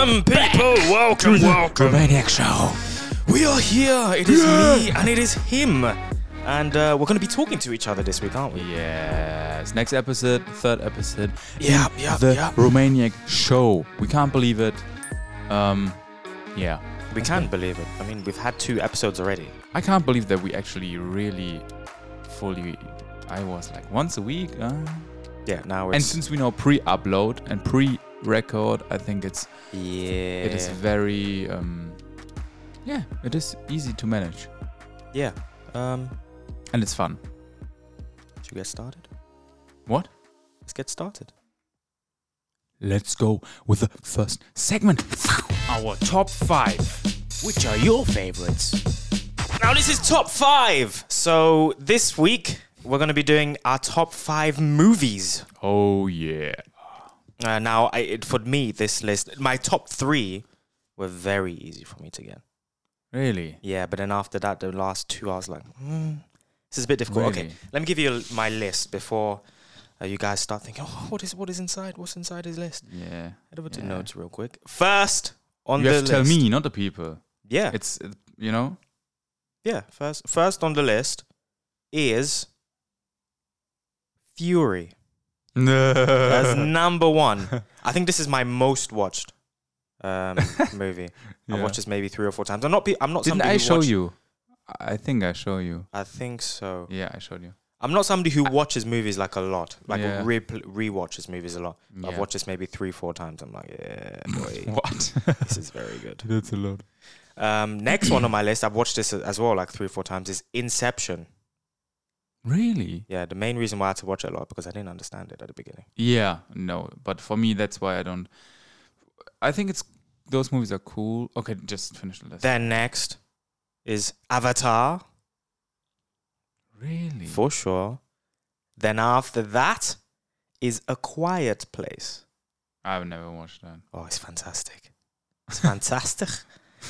Welcome, people. Welcome, welcome. Maniac Show. We are here. It is me and it is him. And uh, we're going to be talking to each other this week, aren't we? Yes. Next episode, third episode. Yeah, yeah, The yeah. Romaniac Show. We can't believe it. Um, yeah. We can't believe it. I mean, we've had two episodes already. I can't believe that we actually really fully. I was like once a week. Uh, Yeah, now and since we know pre-upload and pre-record, I think it's yeah. it is very um, yeah, it is easy to manage Yeah. Um, and it's fun. should we get started? What? Let's get started. Let's go with the first segment. Our top five. Which are your favorites? Now, this is top five. So, this week, we're going to be doing our top five movies. Oh yeah. Uh, now, I, it, for me, this list, my top three were very easy for me to get. Really? Yeah, but then after that, the last two, I was like, hmm, this is a bit difficult. Okay, let me give you my list before uh, you guys start thinking, oh, what is what is inside? What's inside his list? Yeah. Head over to Yeah. notes real quick. First on you the have to tell me, not the people. Yeah, It's uh, you know. yeah. First, first on the list is Fury. That's number one. I think this is my most watched um, movie. I Yeah. watched this maybe three or four times. I'm not. pe- I'm not. Didn't I who show watch- you? I think I show you. I think so. Yeah, I showed you. I'm not somebody who watches movies like a lot, like Yeah. re rewatches movies a lot. I've watched this maybe three, four times. I'm like, yeah, boy, What? this is very good. That's a lot. Um, next one on my list, I've watched this as well, like three or four times, is Inception. Really? Yeah, the main reason why I had to watch it a lot because I didn't understand it at the beginning. Yeah. No, but for me, that's why I don't. I think it's those movies are cool. Okay, just finish the list. Then next is Avatar, really? for sure. Then after that is A Quiet Place. I've never watched that. Oh, it's fantastic. It's fantastic.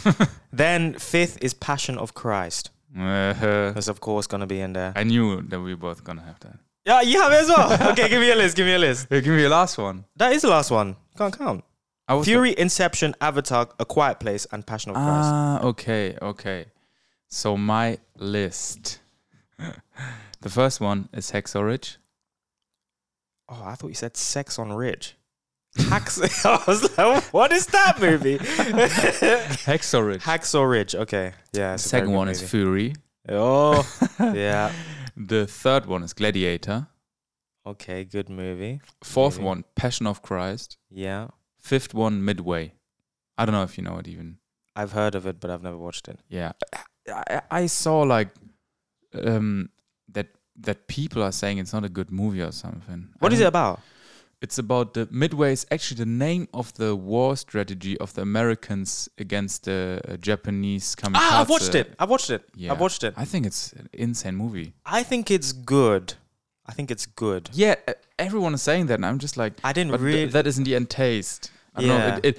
then fifth is Passion of Christ. Uh, That's of course gonna be in there. I knew that we were both gonna have that. Yeah, you have it as well. okay, give me a list. Give me a list. Hey, give me the last one. That is the last one. Can't count. I was Fury, Inception, Avatar, A Quiet Place, and Passion of Christ. Ah, okay, okay. So my list. the first one is Hacksaw Ridge. Oh, I thought you said Sex on Ridge. Hacks. I was like, what is that movie? Hacksaw Ridge. Hacksaw Ridge. Okay, yeah. the It's a very second good one is movie. Fury. Oh, yeah. The third one is Gladiator. Okay, good movie. Fourth Maybe. one, Passion of Christ. Yeah, Fifth one, Midway. I don't know if you know it even. I've heard of it, but I've never watched it. Yeah, I, I saw like um that that people are saying it's not a good movie or something. What I is it about? It's about the Midway is actually the name of the war strategy of the Americans against the uh, Japanese kamikaze. Ah, I've watched it. I've watched it. Yeah. I've watched it. I think it's an insane movie. I think it's good. I think it's good. Yeah, everyone is saying that, and I'm just like, I didn't but th- that isn't the end taste. I don't Yeah. know. It, it,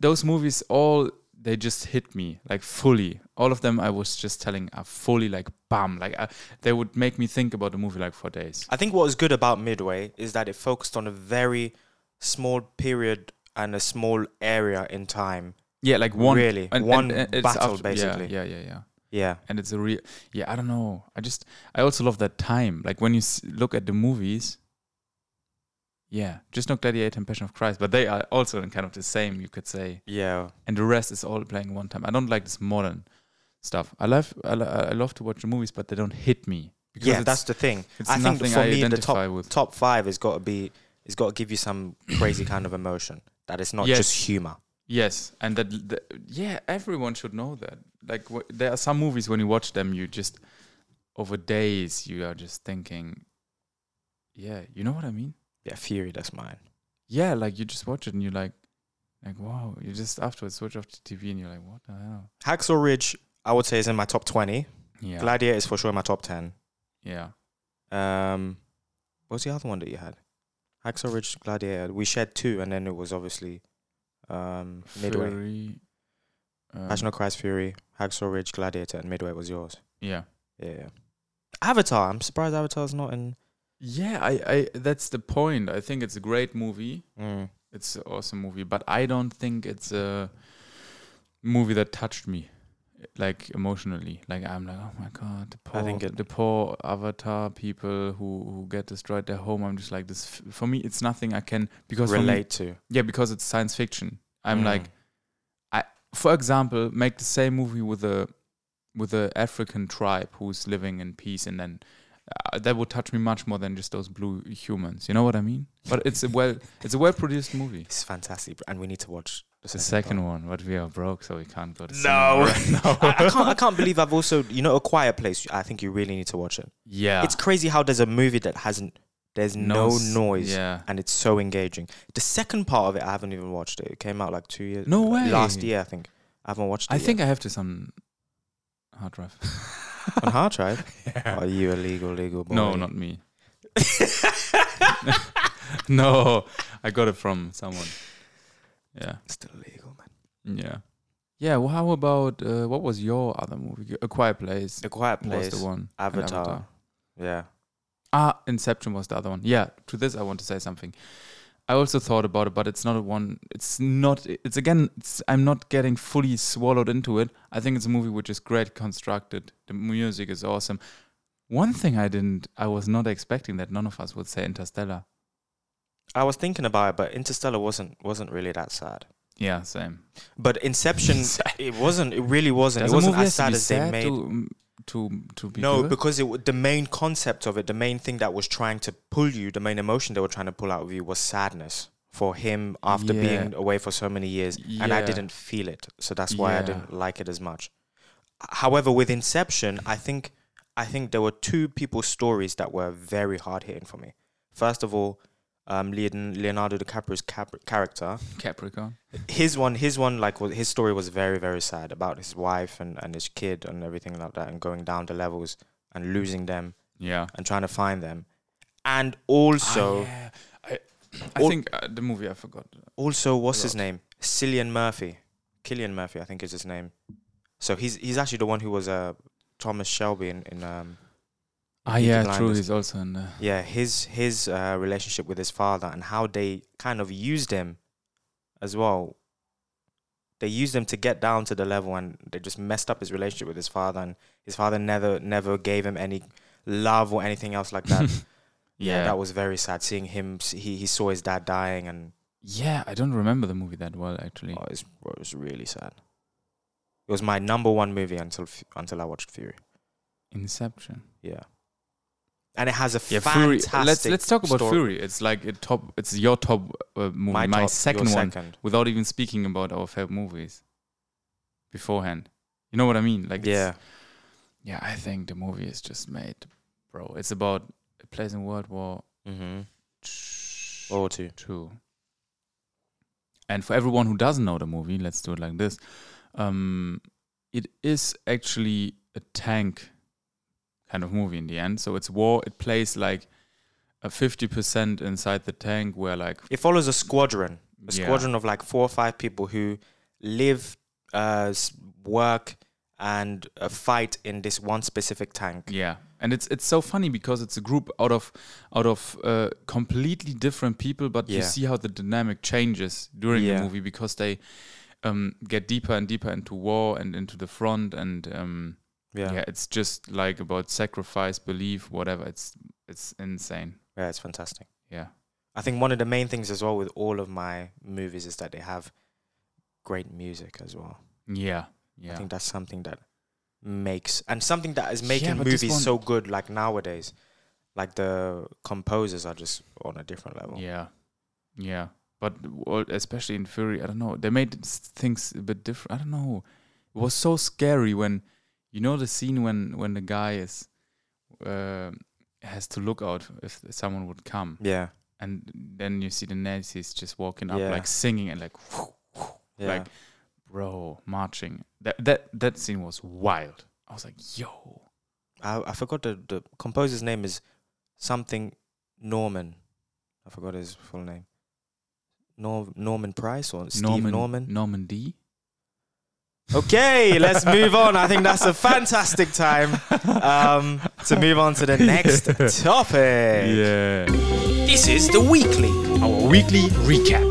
those movies all they just hit me like fully. All of them I was just telling are fully like bam. Like uh, they would make me think about the movie like for days. I think what was good about Midway is that it focused on a very small period and a small area in time. Yeah, like one Really? One it's battle, after- basically. Yeah, yeah, yeah, yeah. Yeah. And it's a real. Yeah, I don't know. I just I also love that time. Like when you s- look at the movies. Yeah, just not Gladiator and Passion of Christ, but they are also in kind of the same, you could say. Yeah. and the rest is all playing one time. I don't like this modern stuff. I love I, I love to watch the movies, but they don't hit me because Yeah, that's the thing. I think for I me, the top with. top five has got to be, it's got to give you some crazy kind of emotion. That it's not Yes. just humor. Yes, and that the, yeah, everyone should know that. Like wh- there are some movies when you watch them, you just over days you are just thinking, yeah, you know what I mean? Yeah, Fury, that's mine. Yeah, like you just watch it and you're like, like wow, you just afterwards switch off the TV and you're like, what the hell? Hacksaw Ridge, I would say, is in my top 20. Yeah, Gladiator is for sure in my top 10. yeah. Um, what was the other one that you had? Hacksaw Ridge, Gladiator. We shared two, and then it was obviously um, Midway. Fury, um, Passion of Christ, Fury, Hacksaw Ridge, Gladiator, and Midway was yours. yeah. Yeah. yeah. Avatar. I'm surprised Avatar's not in. Yeah, I, I that's the point. I think it's a great movie. Mm. it's an awesome movie, but I don't think it's a movie that touched me like emotionally. Like I'm like, oh my god, the poor, I think it- the poor Avatar people who who get destroyed their home. I'm just like this. f- For me, it's nothing I can because for me- Relate to. yeah, because it's science fiction. I'm Mm. like, I for example, make the same movie with a with a African tribe who's living in peace, and then uh, that would touch me much more than just those blue humans. You know what I mean? But it's a well, it's a well produced movie. It's fantastic, and we need to watch the The second, second one, but we are broke, so we can't go to No, cinema. no. I, I can't. I can't believe I've also, you know, a quiet place. I think you really need to watch it. Yeah, It's crazy how there's a movie that hasn't. There's no, s- noise, Yeah, and it's so engaging. The second part of it, I haven't even watched it. It came out like two years. No way. Last year, I think. I haven't watched it. I yet. think I have this on hard drive. on hard drive. Are you illegal, legal boy? No, not me. no, I got it from someone. Yeah. Still illegal, man. Yeah. Yeah. Well, how about uh, what was your other movie? A Quiet Place A Quiet Place was the one. and Avatar. Yeah. Ah, Inception was the other one. Yeah. To this, I want to say something. I also thought about it, but it's not a one. It's not. It's again. It's, I'm not getting fully swallowed into it. I think it's a movie which is great constructed. The music is awesome. One thing I didn't. I was not expecting that none of us would say Interstellar. I was thinking about it, but Interstellar wasn't wasn't really that sad. Yeah, same. But Inception, it wasn't. It really wasn't. Does it a wasn't movie as to sad be as they made. to mm, to to be no, good? because it w- the main concept of it, the main thing that was trying to pull you, the main emotion they were trying to pull out of you was sadness for him after Yeah. being away for so many years, and I Yeah. didn't feel it, so that's why I Yeah. didn't like it as much. However, with Inception, I think I think there were two people's stories that were very hard hitting for me. First of all, um, Leonardo DiCaprio's cap- character, Capricorn. his one his one like was, his story was very very sad about his wife and, and his kid and everything like that and going down the levels and losing them Yeah. and trying to find them and also Ah, yeah. I I All- think uh, the movie I forgot. also what's his name cillian murphy killian murphy i think is his name so he's he's actually the one who was uh thomas shelby in, in um Ah, Peaky yeah, true. He's also in the. yeah his his uh, relationship with his father and how they kind of used him as well they used him to get down to the level and they just messed up his relationship with his father and his father never never gave him any love or anything else like that yeah, that was very sad seeing him he, he saw his dad dying and Yeah, I don't remember the movie that well actually. oh, it, was, it was really sad it was my number one movie until until i watched fury Inception. yeah and it has a Yeah, Fury. fantastic Let's let's talk about story. Fury. It's like a top. It's your top uh, movie. My, my, top, second one. second. Without even speaking about our favorite movies beforehand. You know what I mean? Like yeah yeah. I think the movie is just made, bro. It's about a place in World War mm-hmm. or two Two. And for everyone who doesn't know the movie, let's do it like this. Um, it is actually a tank kind of movie in the end. So it's war. It plays like a fifty percent inside the tank, where like it follows a squadron a yeah, squadron of like four or five people who live, uh, work, and uh, fight in this one specific tank. Yeah, and it's it's so funny because it's a group out of out of uh, completely different people, but you see how the dynamic changes during Yeah. the movie because they um, get deeper and deeper into war and into the front, and um, Yeah, yeah. yeah, it's just like about sacrifice, belief, whatever. It's it's insane. Yeah, it's fantastic. Yeah, I think one of the main things as well with all of my movies is that they have great music as well. yeah, Yeah. I think that's something that makes and something that is making this movies so good. Like nowadays, like the composers are just on a different level. Yeah, yeah. But especially in Fury, I don't know. They made things a bit different. I don't know. It was so scary when you know the scene when when the guy is uh, has to look out if someone would come, yeah, and then you see the Nazis just walking up Yeah. like singing and like, yeah. like bro marching. That that that scene was wild. I was like, yo, I, I forgot the, the composer's name is something Norman. I forgot his full name. Nor, Norman Price or Steve Norman Norman. Normandy. Okay, let's move on. I think that's a fantastic time um, to move on to the next topic. Yeah. This is the weekly, our weekly recap.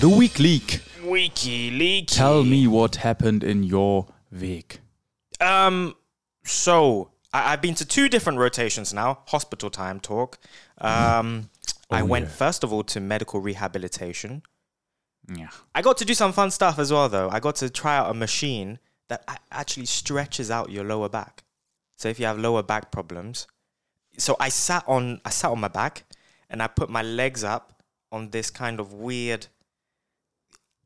The week leak. Wiki leak. Tell me what happened in your week. Um, so I, I've been to two different rotations now. Hospital time talk. Um, I Oh, went yeah. first of all to medical rehabilitation. Yeah. I got to do some fun stuff as well, though. I got to try out a machine that actually stretches out your lower back. So if you have lower back problems, so I sat on I sat on my back and I put my legs up on this kind of weird.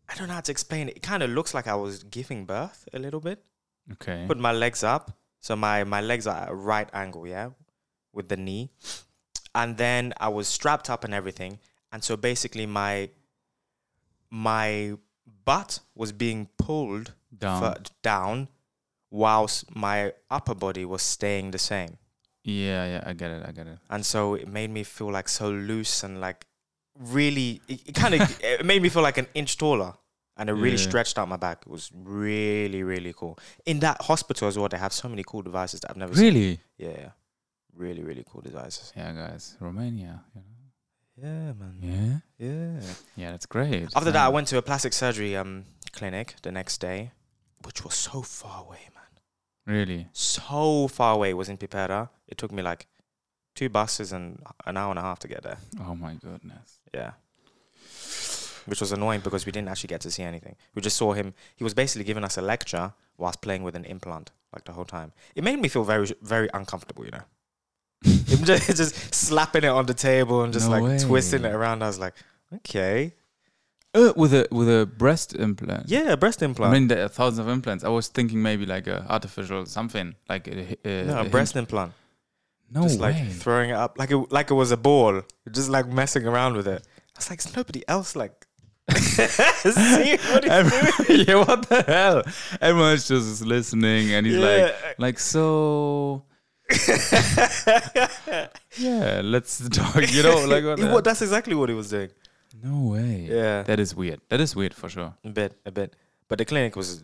I don't know how to explain it. It kind of looks like I was giving birth a little bit. Okay. Put my legs up, so my my legs are at a right angle, yeah, with the knee, and then I was strapped up and everything, and so basically my my butt was being pulled Down. fur- down whilst my upper body was staying the same. Yeah, yeah, I get it. I get it. And so it made me feel like so loose and like really, it, it kind of it made me feel like an inch taller and it really Yeah. stretched out my back. It was really, really cool. In that hospital as well, they have so many cool devices that I've never seen. Really? Yeah, yeah. Really, really cool devices. Yeah, guys. Romania. You know? Yeah, man. Yeah. Yeah. Yeah, that's great. After that, I went to a plastic surgery um clinic the next day, which was so far away, man. Really? so far away. It was in Pipera. It took me like two buses and an hour and a half to get there. Oh my goodness. Yeah. Which was annoying because we didn't actually get to see anything. We just saw him. He was basically giving us a lecture whilst playing with an implant like the whole time. It made me feel very, very uncomfortable, you know. Him just, just slapping it on the table and just No like twisting it around. I was like, okay. Uh, with a with a breast implant. Yeah, a breast implant. I implant. mean, there are thousands of implants. I was thinking maybe like a artificial something, like a, a, no, a breast implant. No just way. like throwing it up like it like it was a ball, just like messing around with it. I was like, "Is nobody else like see what he's doing?" yeah, what the hell? Everyone's just listening, and he's like, like so. Yeah, let's talk. You know, like what? What- that's exactly what he was doing. no way. Yeah, That is weird. That is weird for sure. a bit, a bit. But the clinic was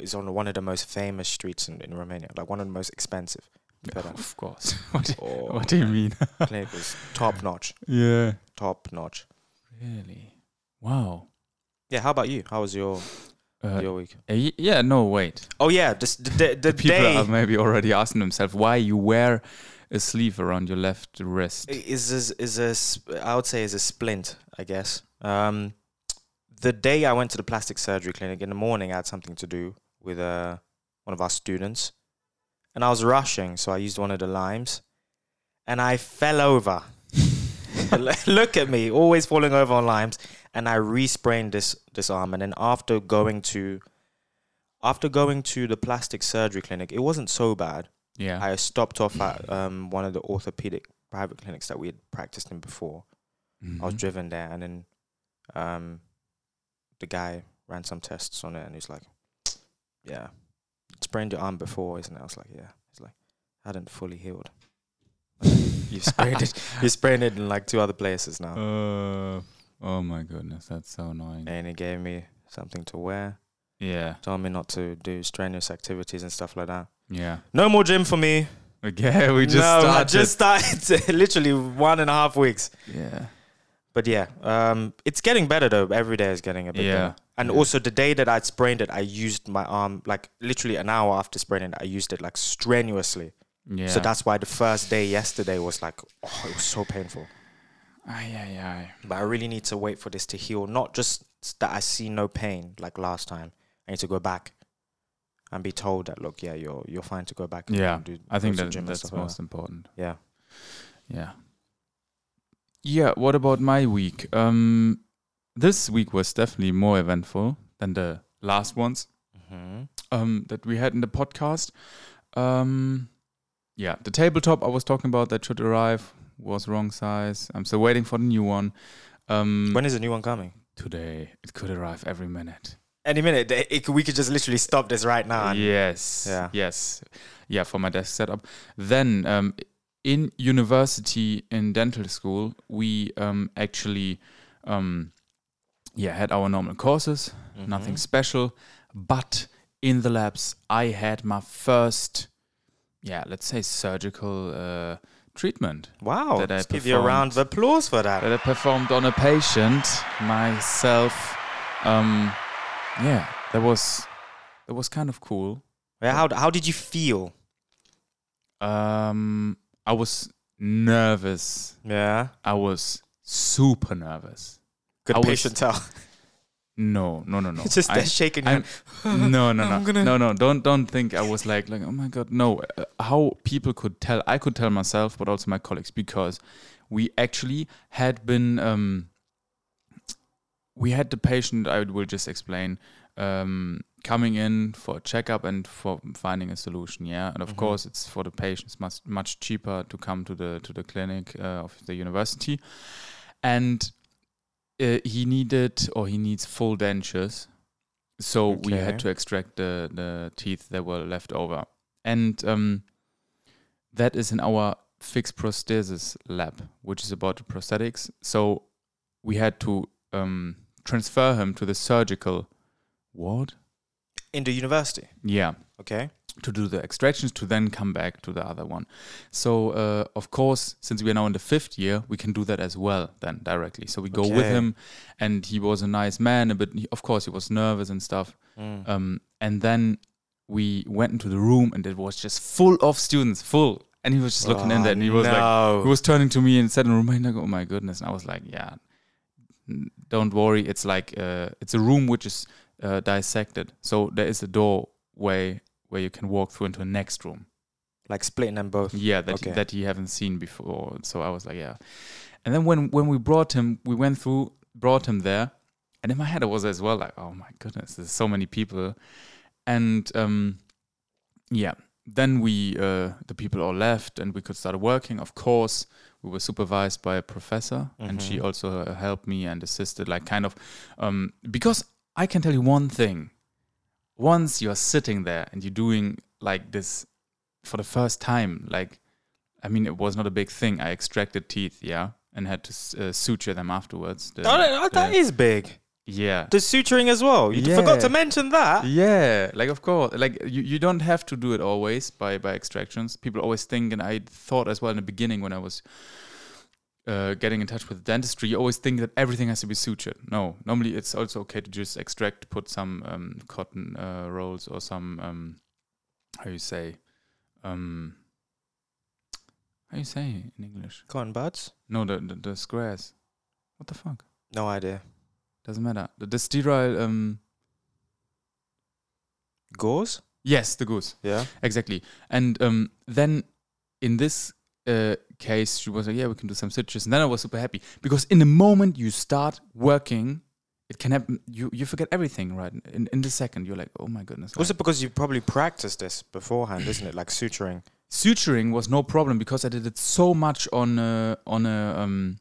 is on one of the most famous streets in, in Romania, like one of the most expensive. Uh, Of course. what, do, oh, what do you mean? clinic was top notch, yeah. top notch. Really? Wow. Yeah. How about you? How was your Uh, your week? uh, yeah. No. Wait. Oh yeah, this, the the, the People day are maybe already asking themselves why you wear a sleeve around your left wrist. is is is a sp- I would say is a splint, I guess. Um, the day I went to the plastic surgery clinic in the morning, I had something to do with uh, one of our students, and I was rushing, so I used one of the limes, and I fell over. Look at me, always falling over on limes, and I re-sprained this this arm. And then after going to after going to the plastic surgery clinic, it wasn't so bad. Yeah. I stopped off at um, one of the orthopedic private clinics that we had practiced in before. I was Mhm. driven there, and then um, the guy ran some tests on it, and he's like, "Yeah, sprained your arm before, isn't it?" I was like, "Yeah." He's like, "I "Hadn't fully healed. you sprained it. You sprained it in like two other places now." Uh, oh my goodness, that's so annoying. and he gave me something to wear. Yeah. Told me not to do strenuous activities and stuff like that. Yeah. No more gym for me. Okay, we just no, I just started literally one and a half weeks. yeah. But yeah, um, it's getting better though. Every day is getting a bit Yeah, better. And yeah. also the day that I'd sprained it, I used my arm like literally an hour after spraining it. I used it like strenuously. Yeah. So that's why the first day yesterday was like, oh, it was so painful. Aye, aye, aye. But I really need to wait for this to heal. Not just that I see no pain like last time. I need to go back and be told that look, yeah, you're you're fine to go back. and Yeah, do, I think that that's stuff like most important. Yeah. Yeah. Yeah. What about my week? Um, this week was definitely more eventful than the last ones hmm um that we had in the podcast. Um, yeah, the tabletop I was talking about that should arrive was wrong size. I'm still waiting for the new one. Um, When is the new one coming? today it could arrive every minute. Any minute. It, it, we could just literally stop this right now. yes. Yeah. Yes. Yeah, for my desk setup. Then um, in university in dental school, we um, actually um, yeah had our normal courses, nothing Mhm. special. But in the labs, I had my first yeah, let's say surgical uh, treatment Wow. that I Let's give you a round of applause for that. that I performed on a patient myself. um, yeah, that was that was kind of cool. Yeah, how how did you feel? Um, I was nervous. Yeah, I was super nervous. good I was- patient tell. No, no, no, no. It's just I- shaking. No, no, no, no, no. Don't don't think I was like like oh my god. No, uh, how people could tell, I could tell myself, but also my colleagues, because we actually had been um, we had the patient. I will just explain. Um, coming in for a checkup and for finding a solution. Yeah, and of Mhm. course it's for the patients much much cheaper to come to the to the clinic uh, of the university, and uh, he needed or he needs full dentures. So we had to extract the, the teeth that were left over. And um, that is in our fixed prosthesis lab, which is about the prosthetics. So we had to um, transfer him to the surgical ward. in the university. Yeah, Okay. To do the extractions to then come back to the other one. So uh, of course, since we are now in the fifth year, we can do that as well then directly. So we go with him, and he was a nice man, but he, of course he was nervous and stuff. Mm. Um, and then we went into the room, and it was just full of students, full. And he was just looking in there, and he was like, Oh, he was turning to me and said in Romanian, like, "Oh my goodness!" And I was like, "Yeah, don't worry. It's like uh, it's a room which is uh, dissected, so there is a doorway where you can walk through into a next room. like splitting them both. Yeah, that Okay. that he haven't seen before. So I was like, yeah. And then when when we brought him, we went through, brought him there, and in my head I was as well like, oh my goodness, there's so many people, and um, yeah. Then we uh, the people all left, and we could start working. Of course, we were supervised by a professor, and she Mhm. also uh, helped me and assisted, like kind of, um, because I can tell you one thing. Once you're sitting there and you're doing like this for the first time, like, I mean, it was not a big thing. I extracted teeth, yeah, and had to uh, suture them afterwards. The- Oh, that- that the- is big. yeah. The suturing as well. You forgot to mention that. Yeah, like of course, like you, you don't have to do it always by by extractions. People always think, and I thought as well in the beginning when I was uh, getting in touch with dentistry, you always think that everything has to be sutured. No, normally it's also okay to just extract, put some um, cotton uh, rolls or some um, how you say, um, how you say in English? Come on, buds. No, the the, the squares. What the fuck? No idea. Doesn't matter. The, the sterile. Um, Gauze? yes, the goose. Yeah. Exactly. And um, then in this uh, case, she was like, "Yeah, we can do some stitches." And then I was super happy because in the moment you start working, it can happen. You you forget everything, right? In in the second, you're like, "Oh my goodness!" Also because you probably practiced this beforehand, isn't it? Like suturing. suturing was no problem because I did it so much on uh, on a um,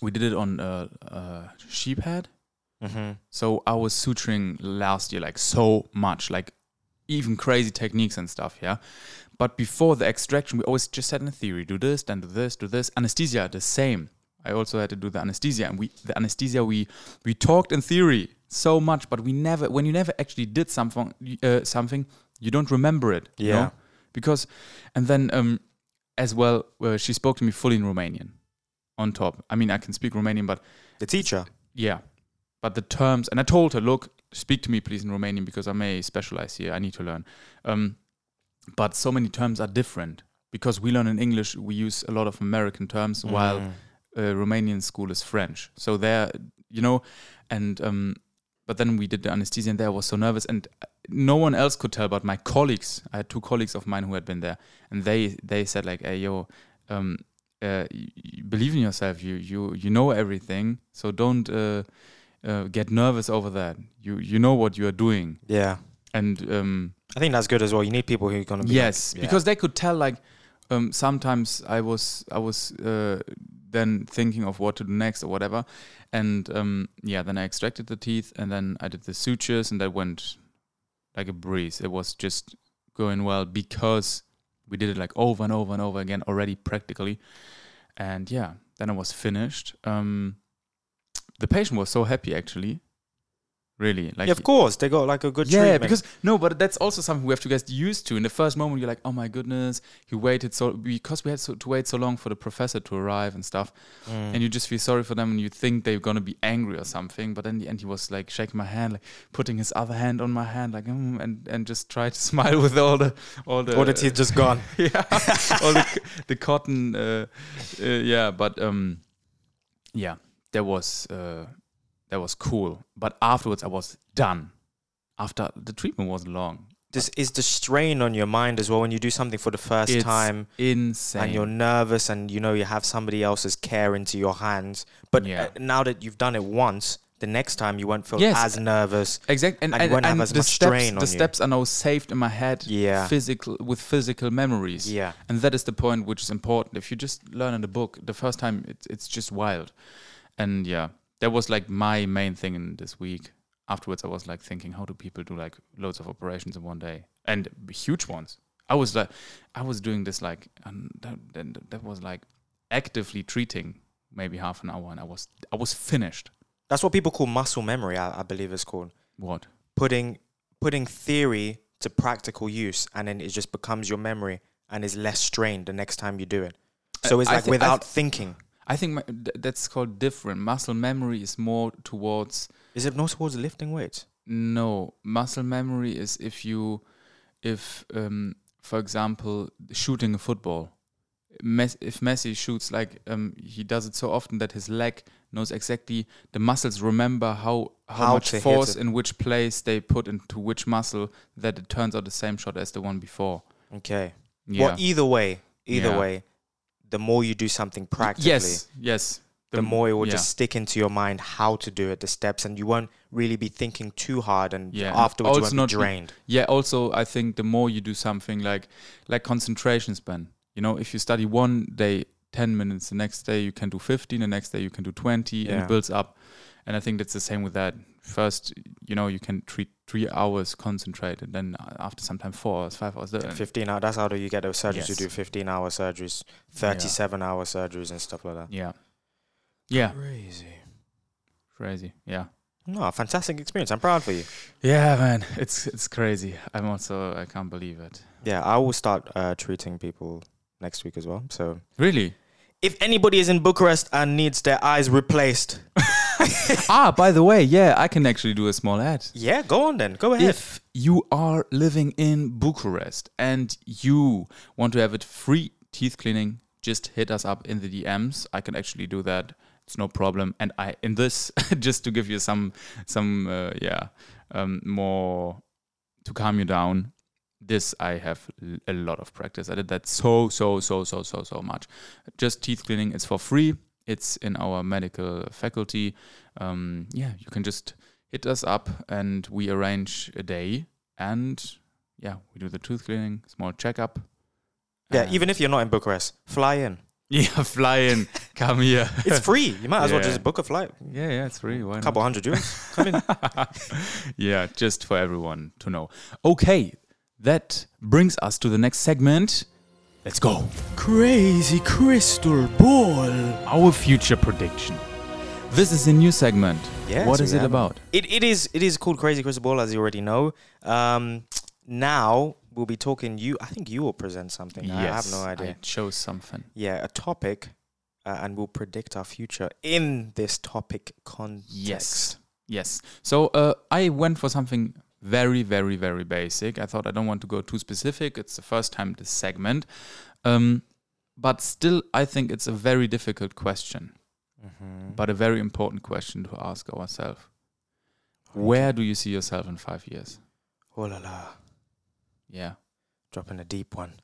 we did it on a, a sheep head. Mm-hmm. So I was suturing last year like so much, like even crazy techniques and stuff, yeah. But before the extraction, we always just had in theory, do this, then do this, do this. Anesthesia, the same. I also had to do the anesthesia, and we the anesthesia we we talked in theory so much, but we never when you never actually did something uh, something, you don't remember it. you Yeah. know? Because and then um as well, uh, she spoke to me fully in Romanian. On top, I mean, I can speak Romanian, but The teacher. yeah. But the terms, and I told her, look, speak to me please in Romanian because I may specialize here. I need to learn. Um, but so many terms are different because we learn in English, we use a lot of American terms, while Mm. uh, Romanian school is French. So there, you know, and um, but then we did the anesthesia, and there I was so nervous, and uh, no one else could tell, but my colleagues. I had two colleagues of mine who had been there, and they they said like, "Hey, yo." Um, uh, believe in yourself. You you you know everything, so don't uh, uh, get nervous over that. You you know what you are doing, Yeah. and um, I think that's good as well. You need people who are gonna be like- yes yeah. because they could tell like um, sometimes i was i was uh, then thinking of what to do next or whatever. And um, yeah then i extracted the teeth and then i did the sutures and that went like a breeze. It was just going well because we did it like over and over and over again already practically. And yeah then i was finished. Um, the patient was so happy actually Really, like yeah, of course, they got like a good yeah, treatment. because no, but that's also something we have to get used to. In the first moment, you're like, "Oh my goodness, you waited so because we had so, to wait so long for the professor to arrive and stuff," Mm. and you just feel sorry for them, and you think they're gonna be angry or something. But in the end, he was like shaking my hand, like putting his other hand on my hand, like, mm, and and just try to smile with all the all the all the teeth just gone. yeah, all the the cotton, uh, uh, yeah. But um, yeah, there was uh, that was cool. But afterwards, I was done. After the treatment wasn't long. This is the strain on your mind as well when you do something for the first It's time insane. and you're nervous and you know you have somebody else's care into your hands. But Yeah. uh, now that you've done it once, the next time you won't feel Yes. as nervous. exactly, and, and you won't have as the much steps, strain the you. steps are now saved in my head. Yeah. physical with physical memories. Yeah. and that is the point which is important. If you just learn in the book, the first time it's it's just wild, and yeah, that was like my main thing in this week. Afterwards, I was like thinking, how do people do like loads of operations in one day and huge ones? I was like, I was doing this like, and that, that, that was like actively treating maybe half an hour, and I was I was finished. That's what people call muscle memory, I, I believe it's called. What? Putting putting theory to practical use and then it just becomes your memory and is less strained the next time you do it. So uh, it's I like I without th- thinking. I think my, th- that's called different. Muscle memory is more towards Is it not towards lifting weights? No, muscle memory is if you, if um, for example, shooting a football. Mes- if Messi shoots like um, he does it so often that his leg knows exactly the muscles remember how how, How much force in which place they put into which muscle that it turns out the same shot as the one before. Okay. Yeah. Well, either way, either Yeah. way, the more you do something practically, yes. Yes. the, more it will yeah. just stick into your mind how to do it, the steps, and you won't really be thinking too hard, and Yeah. afterwards oh, you Also won't not be be- drained. Yeah, also I think the more you do something like like concentration span. You know, if you study one day 10 minutes, the next day you can do 15, the next day you can do 20 and it builds up. And I think that's the same with that. First, you know, you can treat 3 hours concentrated, then uh, after some time 4 hours, 5 hours. then- 15 hours, that's how do you get those surgeries to Yes. do 15 hour surgeries, 37 hour surgeries, and stuff like that. Yeah. Yeah, Crazy. crazy. Yeah. No, fantastic experience. I'm proud for you. Yeah, man, it's it's crazy. I'm also I can't believe it. Yeah, I will start uh, treating people next week as well. So Really? if anybody is in Bucharest and needs their eyes replaced, ah, by the way, yeah, I can actually do a small ad. yeah, go on then. Go ahead. If you are living in Bucharest and you want to have it free teeth cleaning, just hit us up in the DMs. I can actually do that. It's no problem. And I in this just to give you some some uh, yeah um, more to calm you down. This I have l- a lot of practice. I did that so so so so so so much. Just teeth cleaning. It's for free. It's in our medical faculty. Um, yeah, you can just hit us up and we arrange a day and yeah, we do the tooth cleaning, small checkup. yeah, even if you're not in Bucharest, fly in. yeah, fly in, come here. It's free. You might as well just book a flight. yeah, yeah, it's free. Why A couple hundred euros. Come in. yeah, just for everyone to know. Okay, that brings us to the next segment. Let's go. Crazy crystal ball. Our future prediction. This is a new segment. Yes, what we is it about? It, it is it is called Crazy Crystal Ball, as you already know. Um, now we'll be talking. You, I think you will present something. Yes, I have no idea. I chose something. yeah, a topic, uh, and we'll predict our future in this topic context. Yes. Yes. So uh, I went for something very, very, very basic. I thought I don't want to go too specific. It's the first time this segment. Um, but still, I think it's a very difficult question, Mhm. but a very important question to ask ourselves. Where do you see yourself in five years? Oh la la, Yeah. dropping a deep one.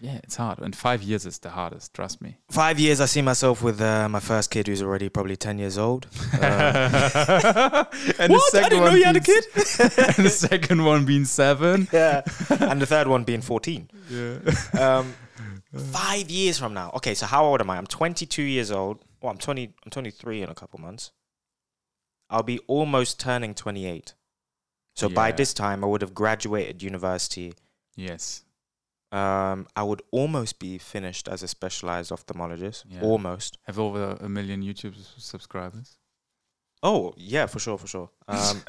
Yeah, it's hard. And five years is the hardest, trust me. Five years, I see myself with uh, my first kid, who's already probably ten years old. Um, and What? I didn't know you had a kid. and the second one being seven. yeah, and the third one being fourteen. Yeah. Um, five years from now. Okay, so how old am I? I'm 22 years old. Well, I'm 20. I'm 23 in a couple months. I'll be almost turning 28. So by this time, I would have graduated university. Yes. Um, I would almost be finished as a specialized ophthalmologist. Yeah. Almost. Have over a million YouTube subscribers. Oh yeah, for sure, for sure. Um,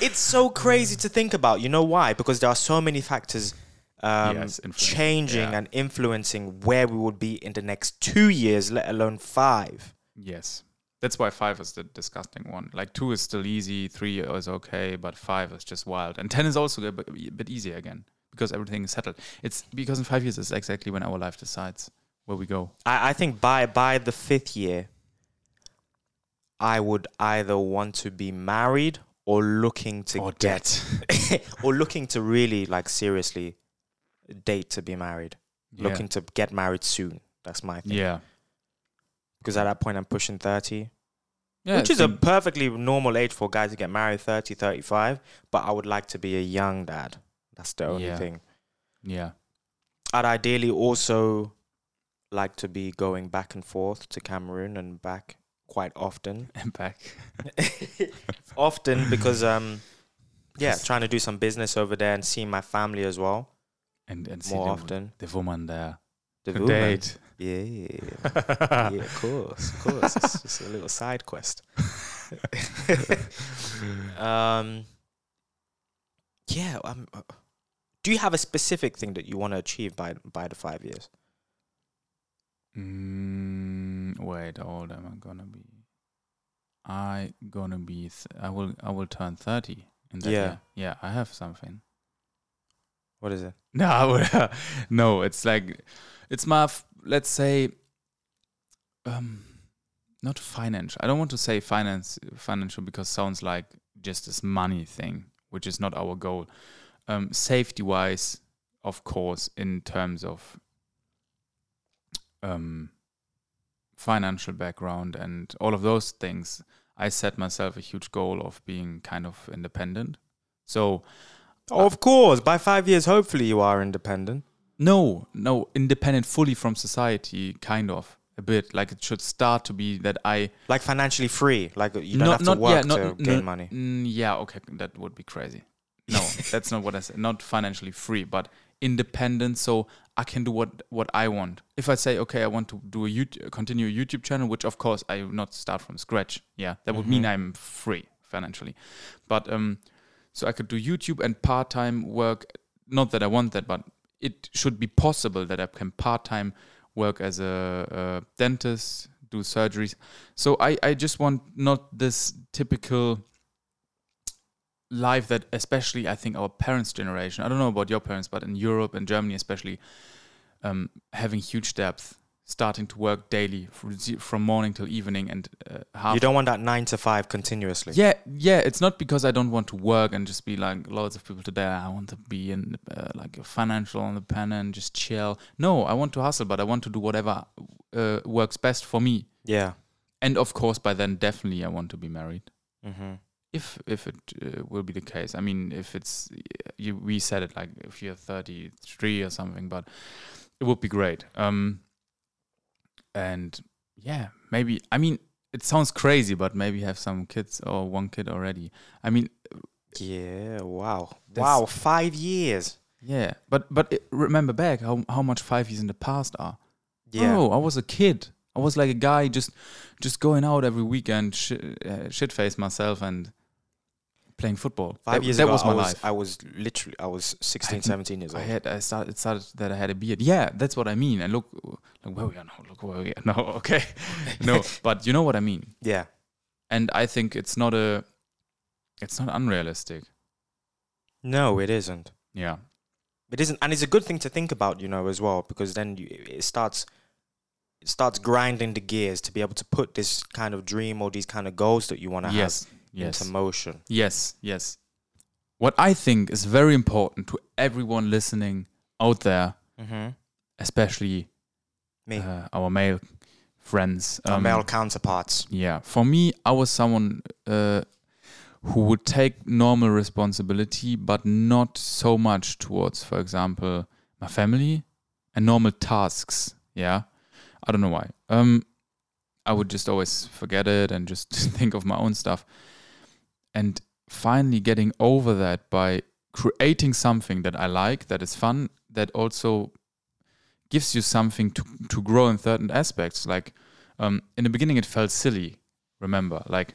it's so crazy to think about. You know why? Because there are so many factors um, Yes, changing yeah. and influencing where we would be in the next two years, let alone five. Yes. That's why five is the disgusting one. Like two is still easy, three is okay, but five is just wild. And ten is also a bit, a bit easier again because everything is settled. It's because in five years is exactly when our life decides where we go. I, I think by by the fifth year, I would either want to be married or looking to Or get or looking to really like seriously date to be married. Yeah. Looking to get married soon. That's my thing. Yeah. Because at that point I'm pushing 30, Yeah. which is a perfectly normal age for guys to get married 30, 35, but I would like to be a young dad. That's the only Yeah. thing. yeah. I'd ideally also like to be going back and forth to Cameroon and back quite often. And back. often because um yeah, trying to do some business over there and see my family as well And, and more the, often. the woman there. The woman. date. Yeah. yeah, of course, of course. It's just a little side quest. um, yeah. Um, uh, do you have a specific thing that you want to achieve by by the five years? Mm, wait, how old am I gonna be? I gonna be. Th- I will. I will turn thirty in that Yeah. year. Yeah, I have something. What is it? No, no. It's like, it's my. f- Let's say, um, not financial. I don't want to say finance financial because sounds like just this money thing, which is not our goal. Um, safety wise, of course, in terms of um, financial background and all of those things, I set myself a huge goal of being kind of independent. So of course, by five years, hopefully you are independent. no, no, independent fully from society, kind of a bit. Like it should start to be that I Like financially free. Like you don't have to not work yeah, to not, gain no- money. mm, yeah, okay, that would be crazy. No, that's not what I said. Not financially free, but independent. So I can do what what I want. If I say, okay, I want to do a YouTube, continue a YouTube channel, which of course I will not start from scratch. Yeah, that would mean Mhm. I'm free financially. But um, so I could do YouTube and part time work. Not that I want that, but it should be possible that I can part time work as a, a dentist, do surgeries. So I, I just want not this typical life that especially I think our parents' generation, I don't know about your parents, but in Europe and Germany especially, um, having huge depth, starting to work daily from, from morning till evening and uh, half You don't want that nine to five continuously. yeah, yeah. It's not because I don't want to work and just be like lots of people today. I want to be in uh, like a financial independent, just chill. No, I want to hustle, but I want to do whatever uh, works best for me. Yeah. And of course, by then, definitely, I want to be married. Mm-hmm. If if it uh, will be the case, I mean, if it's you, we said it like if you're 33 or something, but it would be great. Um, and yeah, maybe. I mean, it sounds crazy, but maybe have some kids or one kid already. I mean, Yeah. Wow. Wow. Five years. yeah, but but it, remember back how how much five years in the past are. Yeah. Oh, I was a kid. I was like a guy just just going out every weekend, sh- uh, shit face myself and playing football. Five that, years that ago, was my I was, life. I was literally, I was 16, had- 17 years old. I had I started it started that I had a beard. Yeah, that's what I mean. And look, look where we are now. Look where we are now. Okay, no, but you know what I mean. yeah. And I think it's not a, it's not unrealistic. No, it isn't. Yeah, It isn't, and it's a good thing to think about, you know, as well, because then you, it starts, it starts grinding the gears to be able to put this kind of dream or these kind of goals that you want to yes, have yes, into motion. yes, yes. What I think is very important to everyone listening out there, Mm-hmm. especially Me, uh, our male friends, our um, male counterparts. Yeah, for me, I was someone uh, who would take normal responsibility, but not so much towards, for example, my family and normal tasks. Yeah, I don't know why. Um, I would just always forget it and just think of my own stuff. And finally, getting over that by creating something that I like, that is fun, that also gives you something to to grow in certain aspects. Like um, in the beginning, it felt silly Remember, like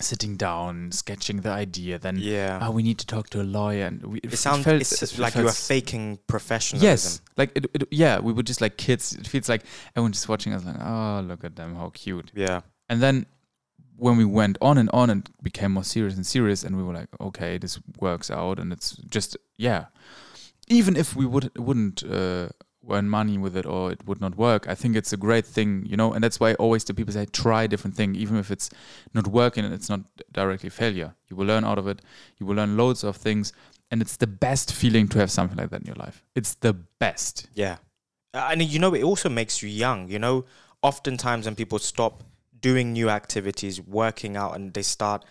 sitting down, sketching the idea, then Yeah. oh, we need to talk to a lawyer, and we, it sounds felt- it's it like you are faking professionalism. Yes, like it, it, yeah, we were just like kids. It feels like everyone just watching us, like, oh, look at them, how cute. Yeah. And then when we went on and on and became more serious and serious, and we were like, okay, this works out, and it's just yeah. Even if we would wouldn't uh, earn money with it or it would not work, I think it's a great thing, you know. And that's why always the people say try different thing, even if it's not working and it's not directly failure. You will learn out of it. You will learn loads of things, and it's the best feeling to have something like that in your life. It's the best. Yeah. And you know, it also makes you young. You know, oftentimes when people stop doing new activities, working out, and they start,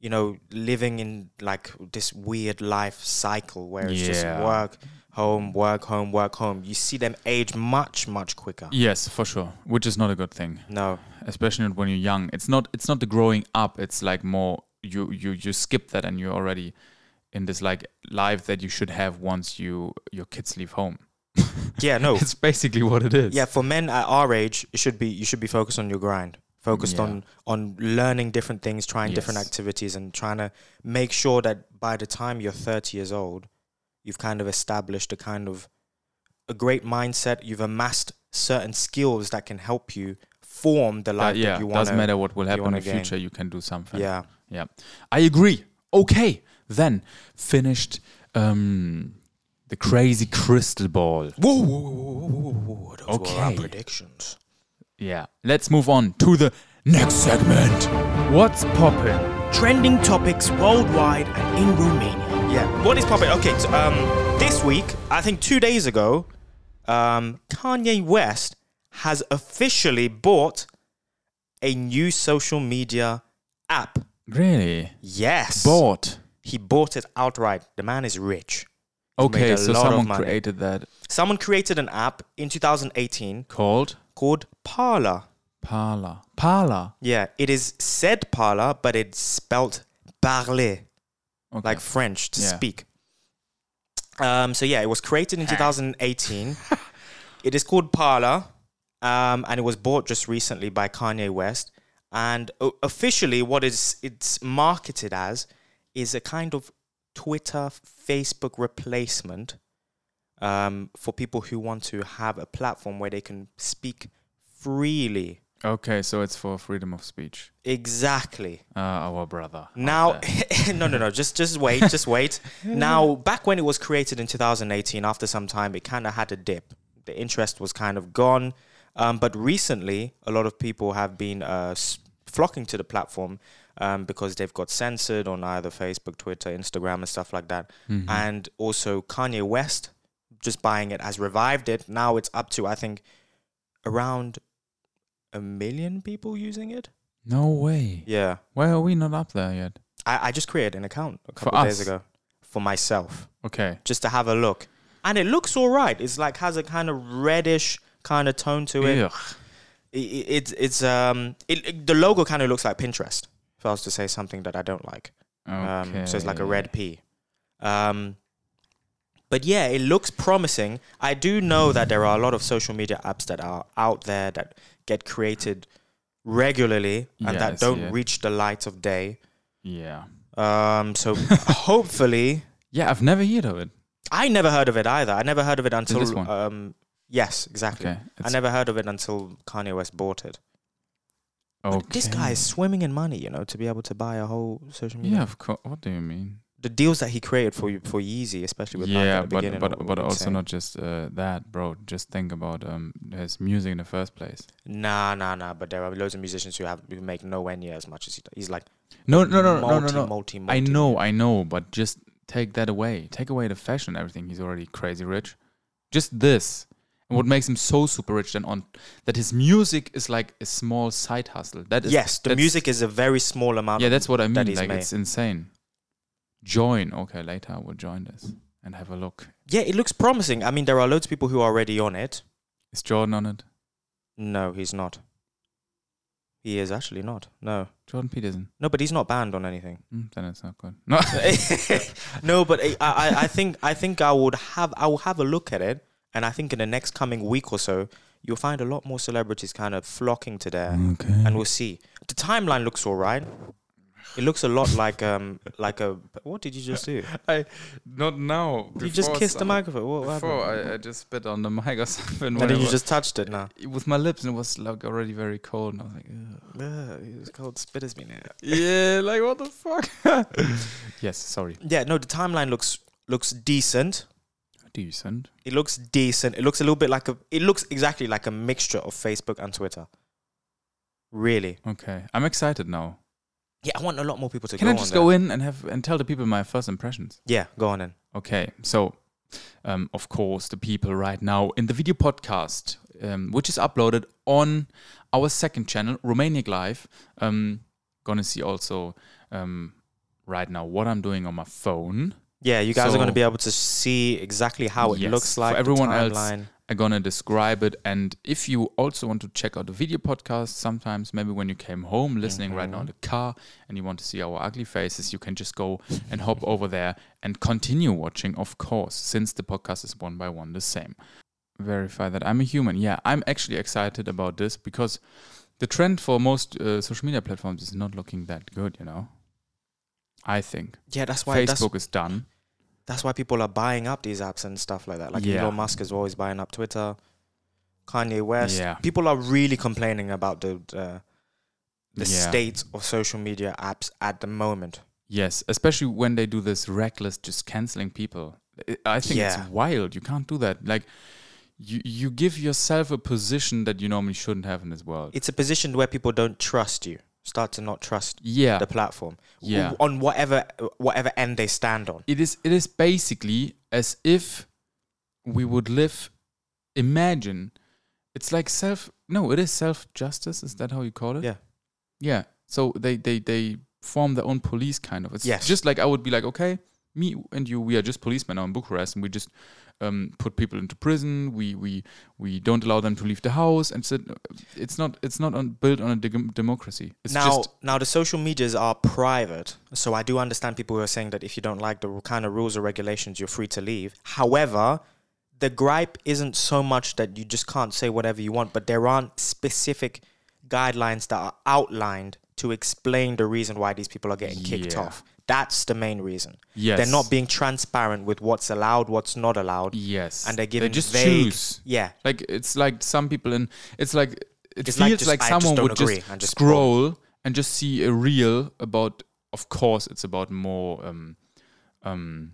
you know, living in like this weird life cycle where it's just work, home, work, home, work, home. You see them age much, much quicker. Yes, for sure. Which is not a good thing. No. especially not when you're young. It's not it's not the growing up. It's like more you you you skip that and you're already in this like life that you should have once you your kids leave home. Yeah, no. It's basically what it is. Yeah, for men at our age, it should be you should be focused on your grind, focused Yeah. on on learning different things, trying different activities, and trying to make sure that by the time you're 30 years old, you've kind of established a kind of a great mindset. You've amassed certain skills that can help you form the Uh, life yeah. that you want. Doesn't matter what will happen in the gain. future. You can do something. Yeah, Yeah. I agree. Okay. Then finished um the crazy crystal ball. Whoa, whoa, whoa, whoa, whoa. Those were our Okay. predictions. Yeah. Let's move on to the next segment. What's poppin'? trending topics worldwide and in Romania. Yeah. What is poppin'? Okay, so, um, this week, I think two days ago, um, Kanye West has officially bought a new social media app. Really? Yes. Bought. He bought it outright. The man is rich. He's Okay, so someone created that Someone created an app in 2018 called called Parler. Parla. Parla. Yeah, it is said Parler, but it's spelt parler. Okay. like French to Yeah. speak. Um, so yeah, it was created in 2018. it is called Parler, um, and it was bought just recently by Kanye West. And o- officially, what is it's marketed as is a kind of Twitter, Facebook replacement um, for people who want to have a platform where they can speak freely. okay, so it's for freedom of speech. Exactly. Uh, our brother. Now, no, no, no. Just, just wait, just wait. now, back when it was created in 2018, after some time, it kind of had a dip. The interest was kind of gone. Um, but recently, a lot of people have been uh, flocking to the platform um, because they've got censored on either Facebook, Twitter, Instagram, and stuff like that. Mhm. And also, Kanye West just buying it has revived it. Now it's up to, I think, around a million people using it. no way. Yeah. Why are we not up there yet? I, I just created an account a For couple days ago for myself Okay. just to have a look. And it looks all right. It's like has a kind of reddish kind of tone to it. Ugh. I- I- It's it's um it, it- the logo kind of looks like Pinterest. If I was to say something that I don't like, um, so it's like a red P. Um, but yeah, it looks promising. I do know that there are a lot of social media apps that are out there that get created regularly and Yeah, that don't reach the light of day. Yeah. Um, so hopefully, Yeah, I've never heard of it. I never heard of it either. I never heard of it until this one? um, yes, exactly. Okay. I never heard of it until Kanye West bought it. Okay. But this guy is swimming in money, you know, to be able to buy a whole social media. Yeah, of course. What do you mean? The deals that he created for you for Yeezy, especially with Nike yeah, at the but beginning, but but also insane. not just uh, that, bro. Just think about um his music in the first place. Nah, nah, nah. But there are loads of musicians who have who make nowhere near as much as he does. He's like No, no, no, no, multi, no, no. multi, I multi- know, I know, but just take that away. Take away the fashion, everything. He's already crazy rich. Just this. And what makes him so super rich then on that his music is like a small side hustle. That is Yes, the music is a very small amount. Yeah, that's what I mean. Like made. it's insane. Join. Okay, later I will join this and have a look. yeah, it looks promising. I mean, there are loads of people who are already on it. Is Jordan on it? No, he's not. He is actually not. No, Jordan Peterson. no, but he's not banned on anything. Mm, then it's not good. No. no, but I, I, I think I think I would have I will have a look at it, and I think in the next coming week or so, you'll find a lot more celebrities kind of flocking to there, Okay. and we'll see. The timeline looks all right. It looks a lot like um like a. What did you just do? I not now. You just kissed the microphone. What Before happened? I, I just spit on the mic or something. And then you just touched it now. with my lips and it was like already very cold and I was like, Ugh. Ugh, was called spit has been there. yeah, like what the fuck? yes, sorry. Yeah, no, the timeline looks looks decent. Decent. It looks decent. It looks a little bit like a. It looks exactly like a mixture of Facebook and Twitter. Really? Okay, I'm excited now. Yeah, I want a lot more people to Can I just go in and have and tell the people my first impressions? Yeah, go on then. Okay, so um, of course, the people right now in the video podcast, um, which is uploaded on our second channel, Romaniac Live, um, gonna see also um, right now what I'm doing on my phone. Yeah, you guys are going to be able to see exactly how it Yes, looks for like. the everyone else, timeline. I'm gonna describe it, and if you also want to check out the video podcast, sometimes maybe when you came home, listening right now in the car, and you want to see our ugly faces, you can just go and hop over there and continue watching, of course, since the podcast is one by one the same. Verify that I'm a human. Yeah, I'm actually excited about this because the trend for most uh, social media platforms is not looking that good. You know, I think Yeah, that's why that's, Facebook is done. That's why people are buying up these apps and stuff like that. Like Yeah. Elon Musk is always buying up Twitter. Kanye West. Yeah. People are really complaining about the the, the Yeah. state of social media apps at the moment. Yes, especially when they do this reckless, just canceling people. I- I think Yeah. it's wild. You can't do that. Like, you you give yourself a position that you normally shouldn't have in this world. It's a position where people don't trust you. Start to not trust yeah, the platform. Yeah. On whatever whatever end they stand on. it is. It is basically as if we would live. Imagine, it's like self. No, it is self justice. Is that how you call it? Yeah. Yeah. So they they they form their own police kind of. It's Yes. just like I would be like, okay, me and you, we are just policemen now in Bucharest, and we just um, put people into prison. We we we don't allow them to leave the house, and so it's not it's not on, built on a dem- democracy. It's now, just now the social medias are private, so I do understand people who are saying that if you don't like the kind of rules or regulations, you're free to leave. However, the gripe isn't so much that you just can't say whatever you want, but there aren't specific guidelines that are outlined to explain the reason why these people are getting kicked Yeah. off. That's the main reason. yes, They're not being transparent with what's allowed, what's not allowed, yes, and they're giving they just vague. choose. Yeah, Like it's like some people in it's like it It's feels like like, just- just someone would just, just scroll and just see a reel about of course it's about more um um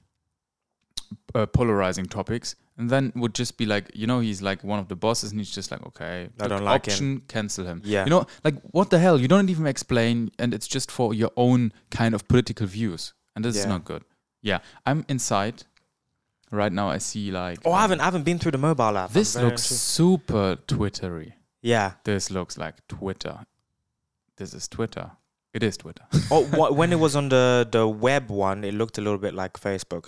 uh, polarizing topics and then would just be like you know he's like one of the bosses and he's just like okay I don't like him. option cancel him Yeah. you know like what the hell you don't even explain and it's just for your own kind of political views and this is not good yeah i'm inside right now i see like Oh, I um, haven't, I haven't been through the mobile app. This looks super twittery Yeah. this looks like Twitter. This is Twitter. It is Twitter. oh, wha- when it was on the the web one, it looked a little bit like Facebook.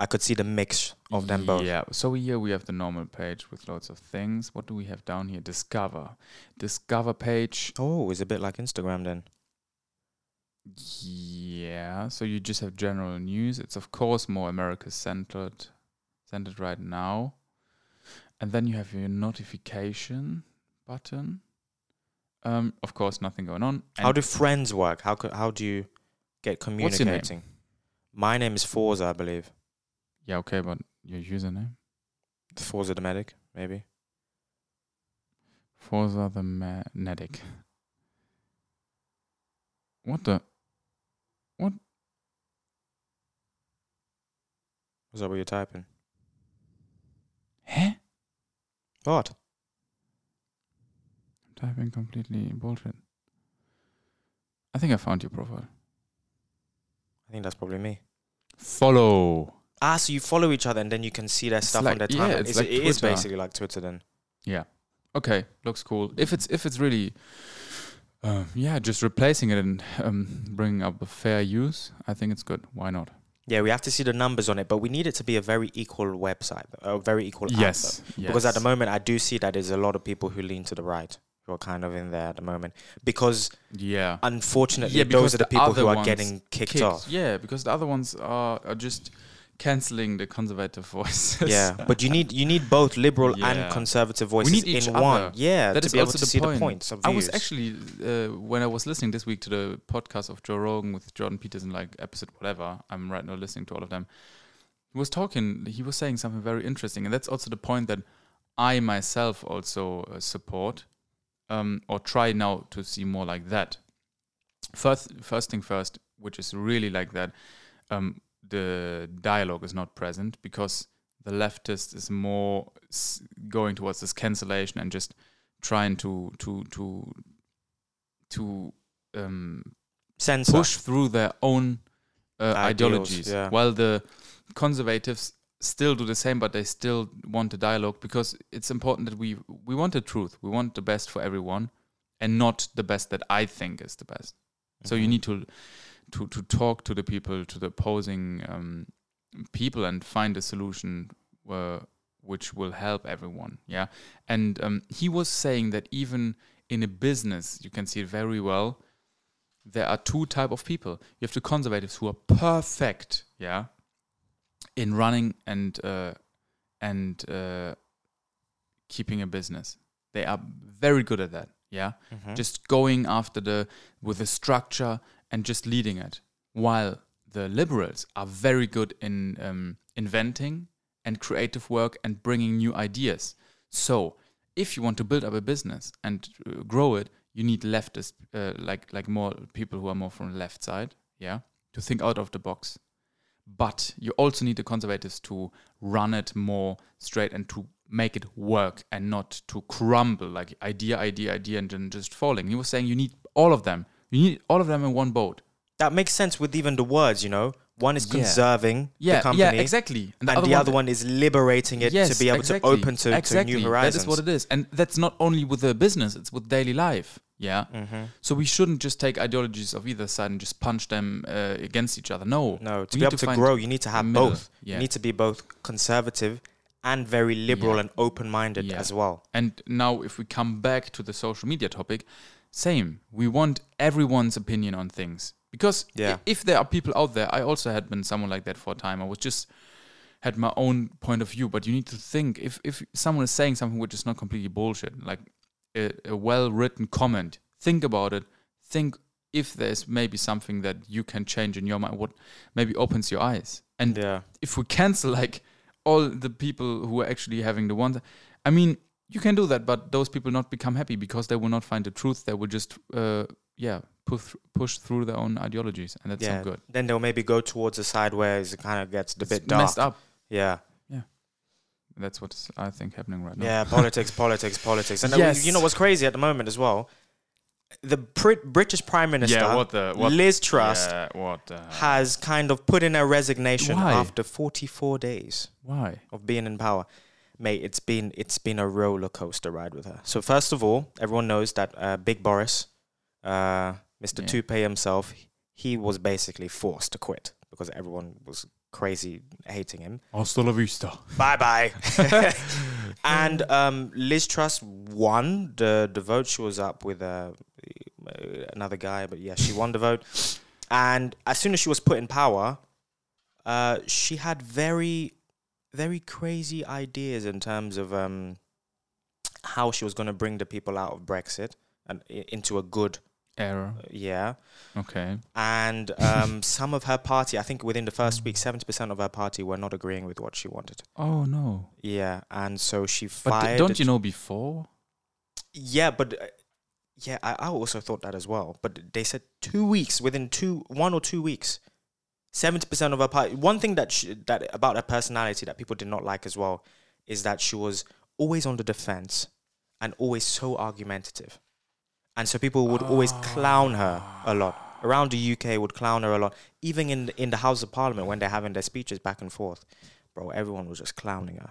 I could see the mix of them both. Yeah. So here we have the normal page with loads of things. What do we have down here? Discover. Discover page. Oh, it's a bit like Instagram then. Yeah. So you just have general news. It's of course more America centered centered right now. And then you have your notification button. Um, of course, nothing going on. how do friends work? How co- how do you get your name? communicating? My name is Forza, I believe. Yeah, okay, but your username? Forza the medic, maybe. Forza the Magnetic. What the? Is that what you're typing? Huh? What? I'm typing completely bullshit. I think I found your profile. I think that's probably me. Follow. Ah, so you follow each other and then you can see their It's stuff like- on their yeah, timeline. it's It's like it is basically like Twitter then. Yeah. Okay, looks cool. If it's if it's really, um, yeah, just replacing it and um, bringing up a fair use, I think it's good. Why not? Yeah, we have to see the numbers on it, but we need it to be a very equal website, a very equal app, Yes. Because at the moment, I do see that there's a lot of people who lean to the right, who are kind of in there at the moment. Because yeah, unfortunately, Yeah, because those are the the people other who are getting kicked, kicked. off. Yeah, because the other ones are, are just canceling the conservative voices. yeah, but you need you need both liberal Yeah. and conservative voices need each in other. one. Yeah, That to is be able to the see point. the points of I was actually uh, when I was listening this week to the podcast of Joe Rogan with Jordan Peterson, like episode whatever. I'm right now listening to all of them. He was talking. He was saying something very interesting, and that's also the point that I myself also uh, support, um, or try now to see more like that. First, first thing first, which is really like that. Um, the dialogue is not present because the leftist is more s- going towards this cancellation and just trying to to to to um, Censor. push through their own uh, Ideals, ideologies, yeah. while the conservatives still do the same, but they still want the dialogue because it's important that we we want the truth, we want the best for everyone, and not the best that I think is the best. So you Mhm. need to to to talk to the people, to the opposing um, people, and find a solution uh, which will help everyone. Yeah, and um, he was saying that even in a business, you can see it very well. There are two type of people. You have the conservatives who are perfect, yeah, in running and uh, and uh, keeping a business. They are very good at that. Yeah, Mhm. just going after the with a structure and just leading it while the liberals are very good in um, inventing and creative work and bringing new ideas. So if you want to build up a business and uh, grow it you need leftist uh, like like more people who are more from the left side yeah to think out of the box. But you also need the conservatives to run it more straight and to make it work and not to crumble like idea idea idea and then just falling. He was saying you need all of them you need all of them in one boat that makes sense with even the words. You know, one is conserving yeah the company, yeah exactly and the other one is liberating it to be able to open to, exactly. to new horizons. That is what it is, and that's not only with the business; it's with daily life. Yeah. Mhm. So we shouldn't just take ideologies of either side and just punch them uh, against each other. No. No, to We be able to to grow, you need to have both. Yeah. You need to be both conservative and very liberal Yeah. and open-minded Yeah. as well. And now, if we come back to the social media topic, same. We want everyone's opinion on things because Yeah. if there are people out there, I also had been someone like that for a time. I was just had my own point of view, but you need to think if if someone is saying something which is not completely bullshit, like a, a well-written comment, think about it. Think if there's maybe something that you can change in your mind, what maybe opens your eyes. And Yeah. if we cancel like all the people who are actually having the ones i mean you can do that but those people not become happy because they will not find the truth they will just uh, yeah push push through their own ideologies and that's yeah. not good Then they'll maybe go towards a side where it kind of gets a bit dark. messed up Yeah. Yeah. that's what's i think happening right now Yeah, politics, politics, politics. And uh, Yes. you know what's crazy at the moment as well? The Brit- British Prime Minister, yeah what the what Liz Truss, yeah, what the has kind of put in a resignation Why? after 44 days why of being in power. Mate, it's been it's been a roller coaster ride with her. So first of all, everyone knows that uh, Big Boris, uh, Mr. Yeah. Toupee himself, he was basically forced to quit because everyone was crazy hating him. hasta la vista Bye bye. and um, Liz Truss won the the vote. She was up with uh, another guy, but yeah, she won the vote. And as soon as she was put in power, uh, she had very, very crazy ideas in terms of um, how she was going to bring the people out of Brexit and i- into a good, era. uh, yeah. okay And um, some of her party, I think within the first week, seventy percent of her party were not agreeing with what she wanted. oh no Yeah, and so she but fired. don't you know before Yeah, but uh, yeah, I, I also thought that as well. But they said two weeks within two, one or two weeks, seventy percent of her part. One thing that she, that about her personality that people did not like as well is that she was always on the defense and always so argumentative, and so people would always clown her a lot. Around the UK, would clown her a lot. Even in the, in the House of Parliament when they're having their speeches back and forth, bro, everyone was just clowning her.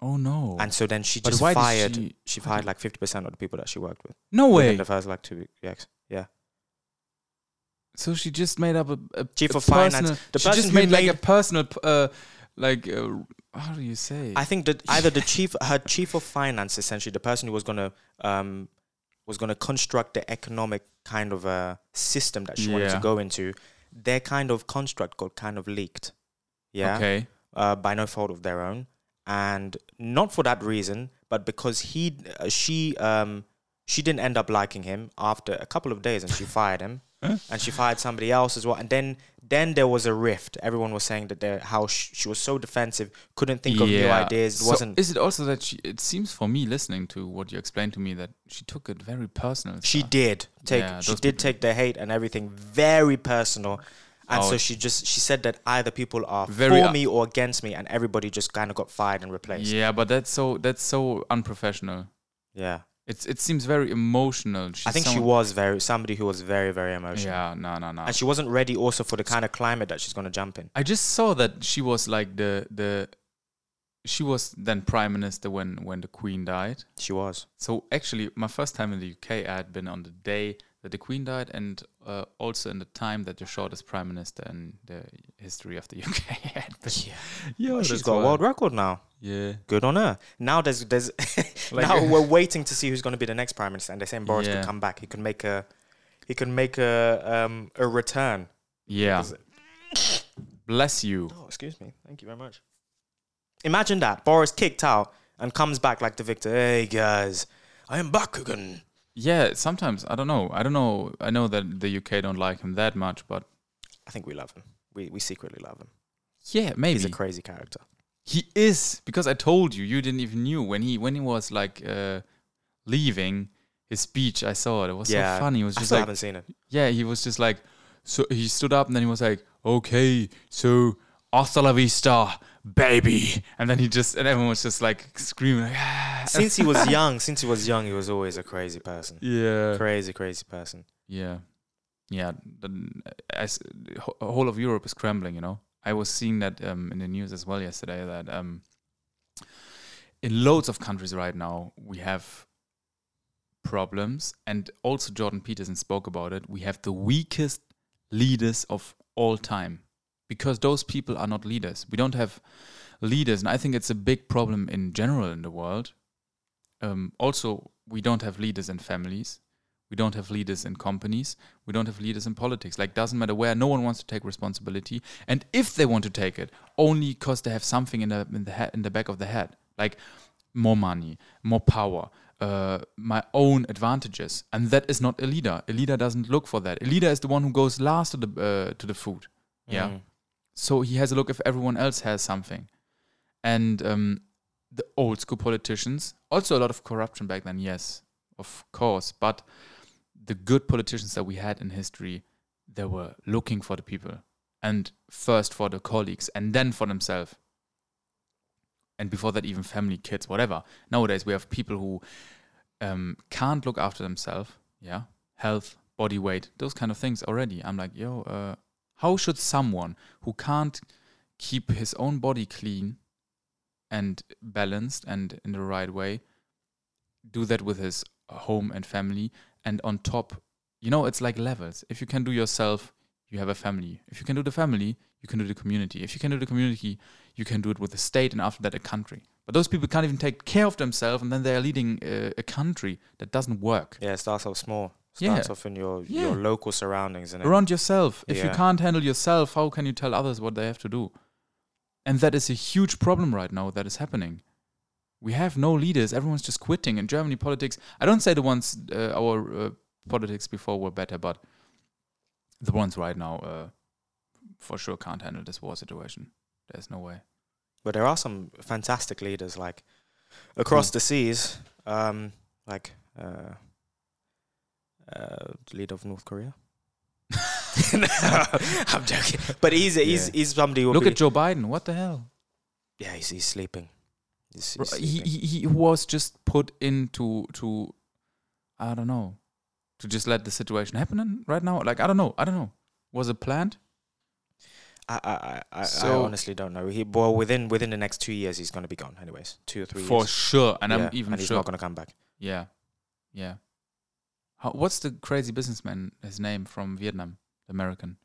oh no And so then she But just fired. she- She, fired like fifty percent of the people that she worked with no way within the first like two weeks. Yeah, So she just made up a, a Chief a of finance. The she person just who made, like a personal, uh, like uh, how do you say? I think that either the chief, her chief of finance, essentially the person who was gonna um was gonna construct the economic kind of uh, system that she wanted to go into, their kind of construct got kind of leaked. Yeah. Okay. uh, by no fault of their own, and not for that reason, but because he, uh, she, um, she didn't end up liking him after a couple of days, and she fired him, and she fired somebody else as well, and then then there was a rift. Everyone was saying that there, how sh- she was so defensive, couldn't think of new ideas. It So wasn't. Is it also that she? It seems for me, listening to what you explained to me, that she took it very personal. She stuff. did take. Yeah, she did people- take the hate and everything very personal. And Oh. so she just she said that either people are Very for me or against me, and everybody just kind of got fired and replaced. Yeah, but that's so that's so unprofessional. yeah. It's it seems very emotional. She's I think she someone- was very somebody who was very very emotional. Yeah, no, no, no. And she wasn't ready also for the kind of climate that she's going to jump in. I just saw that she was like the the. She was then prime minister when when the queen died. She was. So actually, my first time in the UK, I had been on the day that the Queen died, and uh, also in the time that the shortest prime minister in the history of the UK had been. Yeah. Yeah, she's that's got a world record now. Yeah, Good on her. Now there's there's Like- now we're waiting to see who's going to be the next prime minister, and they're saying Boris Yeah. could come back. He could make a he could make a um a return. yeah. Bless you. Oh, excuse me. Thank you very much. Imagine that Boris kicked out and comes back like the victor. Hey guys, I am back again. Yeah, sometimes I don't know. I don't know. I know that the UK don't like him that much, but I think we love him. We we secretly love him. yeah, maybe He's a crazy character. he is because I told you. You didn't even knew when he when he was like uh, leaving his speech. I saw it. It was yeah, so funny. It was just still like haven't seen it. Yeah, he was just like, so he stood up and then he was like, okay, so hasta la vista, baby. And then he just, and everyone was just like screaming, like, ah. since he was young, since he was young, he was always a crazy person. yeah. Crazy, crazy person. Yeah. Yeah. The, as the whole of Europe is crumbling, you know. I was seeing that um, in the news as well yesterday that um, in loads of countries right now, we have problems. And also, Jordan Peterson spoke about it. We have the weakest leaders of all time because those people are not leaders. We don't have leaders. And I think it's a big problem in general in the world. Um, also, we don't have leaders in families. We don't have leaders in companies. We don't have leaders in politics. Like, doesn't matter where. No one wants to take responsibility. And if they want to take it, only because they have something in the in the head, in the back of the head, like more money, more power, uh, my own advantages. And that is not a leader. A leader doesn't look for that. A leader is the one who goes last to the uh, to the food. Yeah. Mm. So he has a look if everyone else has something. And um, the old school politicians, also a lot of corruption back then, yes, of course. But the good politicians that we had in history, they were looking for the people and first for the colleagues and then for themselves. And before that, even family, kids, whatever. Nowadays, we have people who um, can't look after themselves. Yeah. Health, body weight, those kind of things already. I'm like, yo, uh, how should someone who can't keep his own body clean and balanced and in the right way do that with his home and family and on top you know it's like levels. If you can do yourself you have a family. If you can do the family you can do the community. If you can do the community you can do it with the state and after that a country. But those people can't even take care of themselves and then they are leading a, a country that doesn't work. Yeah, it starts off small. Yeah. Starts off in your Yeah. your local surroundings and around yourself. If you can't handle yourself, how can you tell others what they have to do? And that is a huge problem right now that is happening. We have no leaders. Everyone's just quitting. In Germany, politics, I don't say the ones, uh, our uh, politics before were better, but the ones right now, uh, for sure, can't handle this war situation. There's no way. But there are some fantastic leaders, like across the seas, um, like uh, uh, the leader of North Korea. no, I'm joking. But he's he's Yeah. he's somebody who Look at Joe Biden. What the hell? yeah he's he's sleeping. He's, he's he, sleeping. he he was just put into to I don't know to just let the situation happen right now. Like I don't know, I don't know. Was it planned? I, I, I, I, I honestly don't know. He well within within the next two years he's gonna be gone. Anyways, two or three For years. sure, and Yeah, I'm even and he's sure. not gonna come back. yeah, yeah. How, what's the crazy businessman? His name from Vietnam, the American.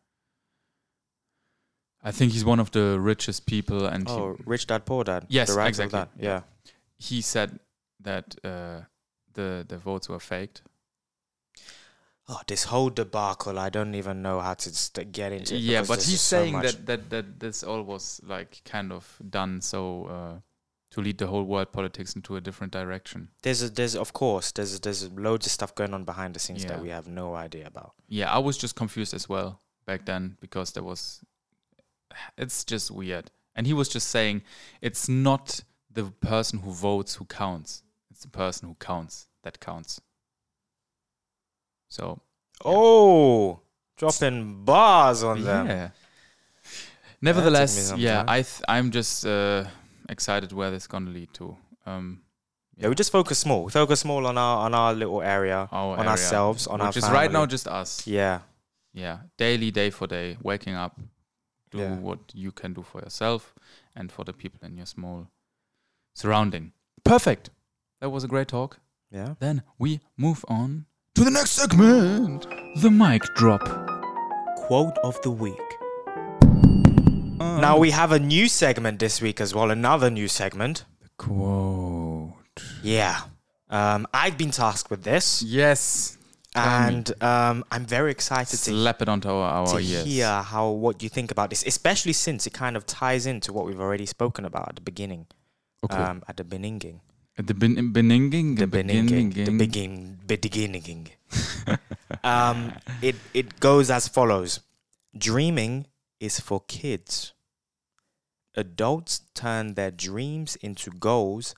I think he's one of the richest people, and he, Oh, rich dad, poor dad. Yes, exactly. Yeah. he said that uh, the the votes were faked. oh, this whole debacle. I don't even know how to st- get into. It yeah, but he's just so saying that, that that this all was like kind of done so uh, to lead the whole world politics into a different direction. there's a, there's of course there's there's loads of stuff going on behind the scenes Yeah. that we have no idea about. Yeah, I was just confused as well back then because there was. It's just weird, and he was just saying it's not the person who votes who counts; it's the person who counts that counts. So Oh, dropping bars on them. Nevertheless, yeah. I th- I'm just uh, excited where this is gonna lead to. Um, Yeah, we just focus small. We focus small on our on our little area, our on area, ourselves, on our which is right now just us. Yeah, Yeah, daily, day for day, waking up, do Yeah. what you can do for yourself and for the people in your small surrounding. Perfect. That was a great talk. yeah. Then we move on to the next segment, the mic drop. Quote of the week. Now we have a new segment this week as well. Another new segment. The quote. Yeah. Um, I've been tasked with this, Yes. And um, I'm very excited to Slap it onto our, to ears. hear how what you think about this, especially since it kind of ties into what we've already spoken about at the beginning, Okay. um, at the beginning, At the bin- beginning, the beginning, the begin, beginning. um, it it goes as follows: Dreaming is for kids. Adults turn their dreams into goals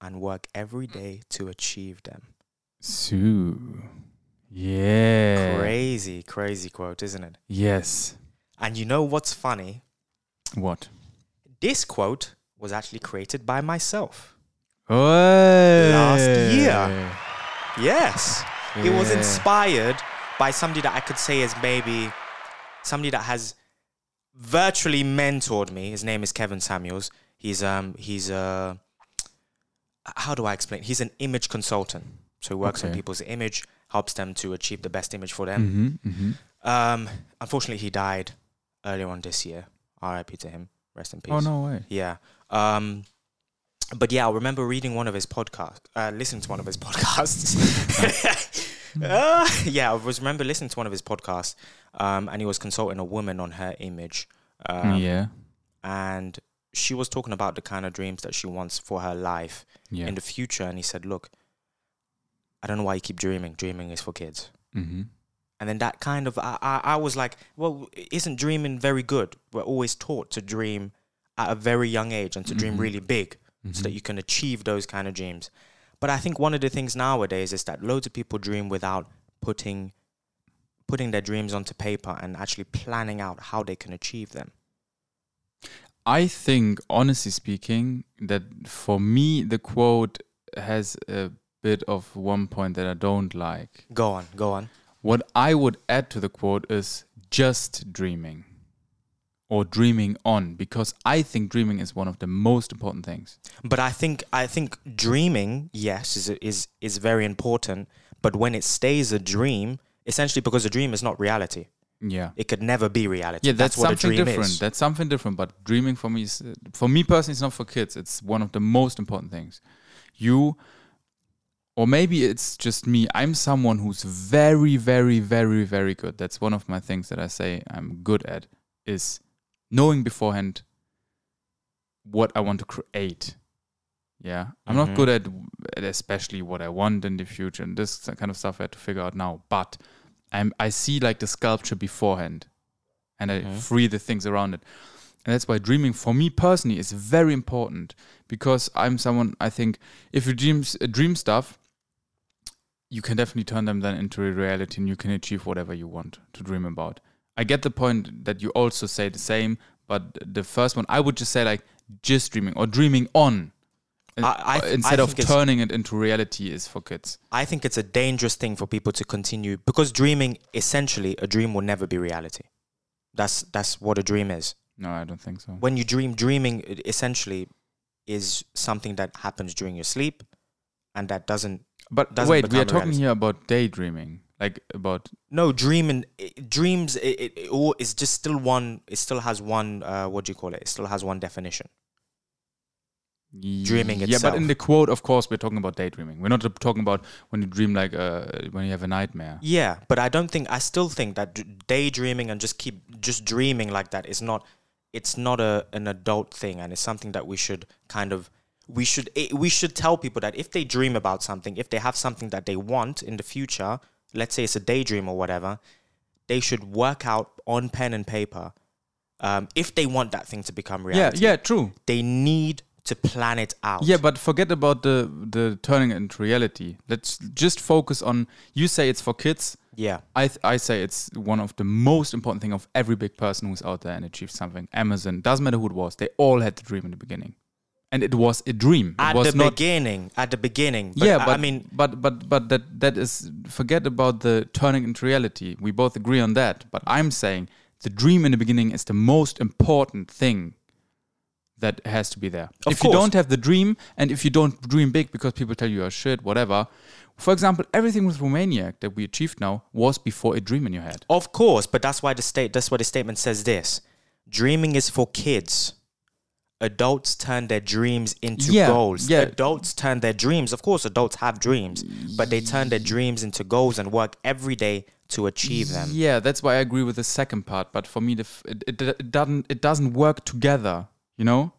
and work every day to achieve them. Sue. Yeah. Crazy, crazy quote, isn't it? Yes. And you know what's funny? What? This quote was actually created by myself. Oh last year. Yes. It was inspired by somebody that I could say is maybe somebody that has virtually mentored me. His name is Kevin Samuels. He's um he's a how do I explain? He's an image consultant. So he works on people's image, helps them to achieve the best image for them. Mm-hmm, mm-hmm. Um unfortunately he died earlier on this year. RIP to him. Rest in peace. Oh no way. Yeah. Um, but yeah, I remember reading one of his podcasts, uh, listening to one of his podcasts. uh, yeah, I was remember listening to one of his podcasts, um, and he was consulting a woman on her image. Um, yeah. And she was talking about the kind of dreams that she wants for her life Yeah. in the future. And he said, Look, I don't know why you keep dreaming. Dreaming is for kids. mm-hmm. And then that kind of, I, I, I was like, well, isn't dreaming very good? We're always taught to dream at a very young age and to dream Mhm. really big Mm-hmm. so that you can achieve those kind of dreams. But I think one of the things nowadays is that loads of people dream without putting putting their dreams onto paper and actually planning out how they can achieve them. I think, honestly speaking, that for me the quote has a bit of one point that I don't like. Go on, go on. What I would add to the quote is just dreaming or dreaming on because I think dreaming is one of the most important things. But I think I think dreaming, yes, is is is very important. But when it stays a dream, essentially because a dream is not reality, Yeah. it could never be reality. Yeah, that's, what a something dream different. is. That's something different. But dreaming for me is, for me personally, it's not for kids. It's one of the most important things. You, or maybe it's just me. I'm someone who's very, very, very, very good. That's one of my things that I say I'm good at is knowing beforehand what I want to create. Yeah, I'm Mhm. not good at, at especially what I want in the future and this kind of stuff I have to figure out now. But I'm I see like the sculpture beforehand, and I Mhm. free the things around it. And that's why dreaming for me personally is very important because I'm someone I think if you dream uh, dream stuff, you can definitely turn them then into a reality and you can achieve whatever you want to dream about. I get the point that you also say the same, but the first one I would just say like just dreaming or dreaming on. Uh, I- I I instead of turning it into reality is for kids. I think it's a dangerous thing for people to continue because dreaming essentially a dream will never be reality. That's that's what a dream is. No, I don't think so. When you dream, dreaming essentially is something that happens during your sleep, and that doesn't. But doesn't wait, we are talking reality. here about daydreaming, like about No, dreaming i- dreams. It, it, it all is just still one. It still has one. Uh, what do you call it? It still has one definition. dreaming Yeah, itself. but in the quote, of course, we're talking about daydreaming. We're not talking about when you dream like uh, when you have a nightmare. Yeah, but I don't think I still think that d- daydreaming and just keep just dreaming like that is not it's not a an adult thing and it's something that we should kind of we should it, we should tell people that if they dream about something, if they have something that they want in the future, let's say it's a daydream or whatever, they should work out on pen and paper um, if they want that thing to become reality. yeah, yeah, true. They need to plan it out. Yeah, but forget about the the turning it into reality. Let's just focus on. You say it's for kids. yeah. I th- I say it's one of the most important thing of every big person who's out there and achieved something. Amazon doesn't matter who it was. They all had the dream in the beginning, and it was a dream. It At was the not. beginning, at the beginning. But yeah, but I mean, but but but that that is forget about the turning into reality. We both agree on that. But I'm saying the dream in the beginning is the most important thing that has to be there. Of if course. you don't have the dream, and if you don't dream big because people tell you are shit, whatever. For example, everything with Romaniac that we achieved now was before a dream in your head. Of course, but that's why the state that's why the statement says this. Dreaming is for kids. Adults turn their dreams into Yeah, goals. yeah. Adults turn their dreams. Of course, adults have dreams, but they turn their dreams into goals and work every day to achieve them. Yeah, that's why I agree with the second part. But for me, the f- it, it, it doesn't it doesn't work together. You know.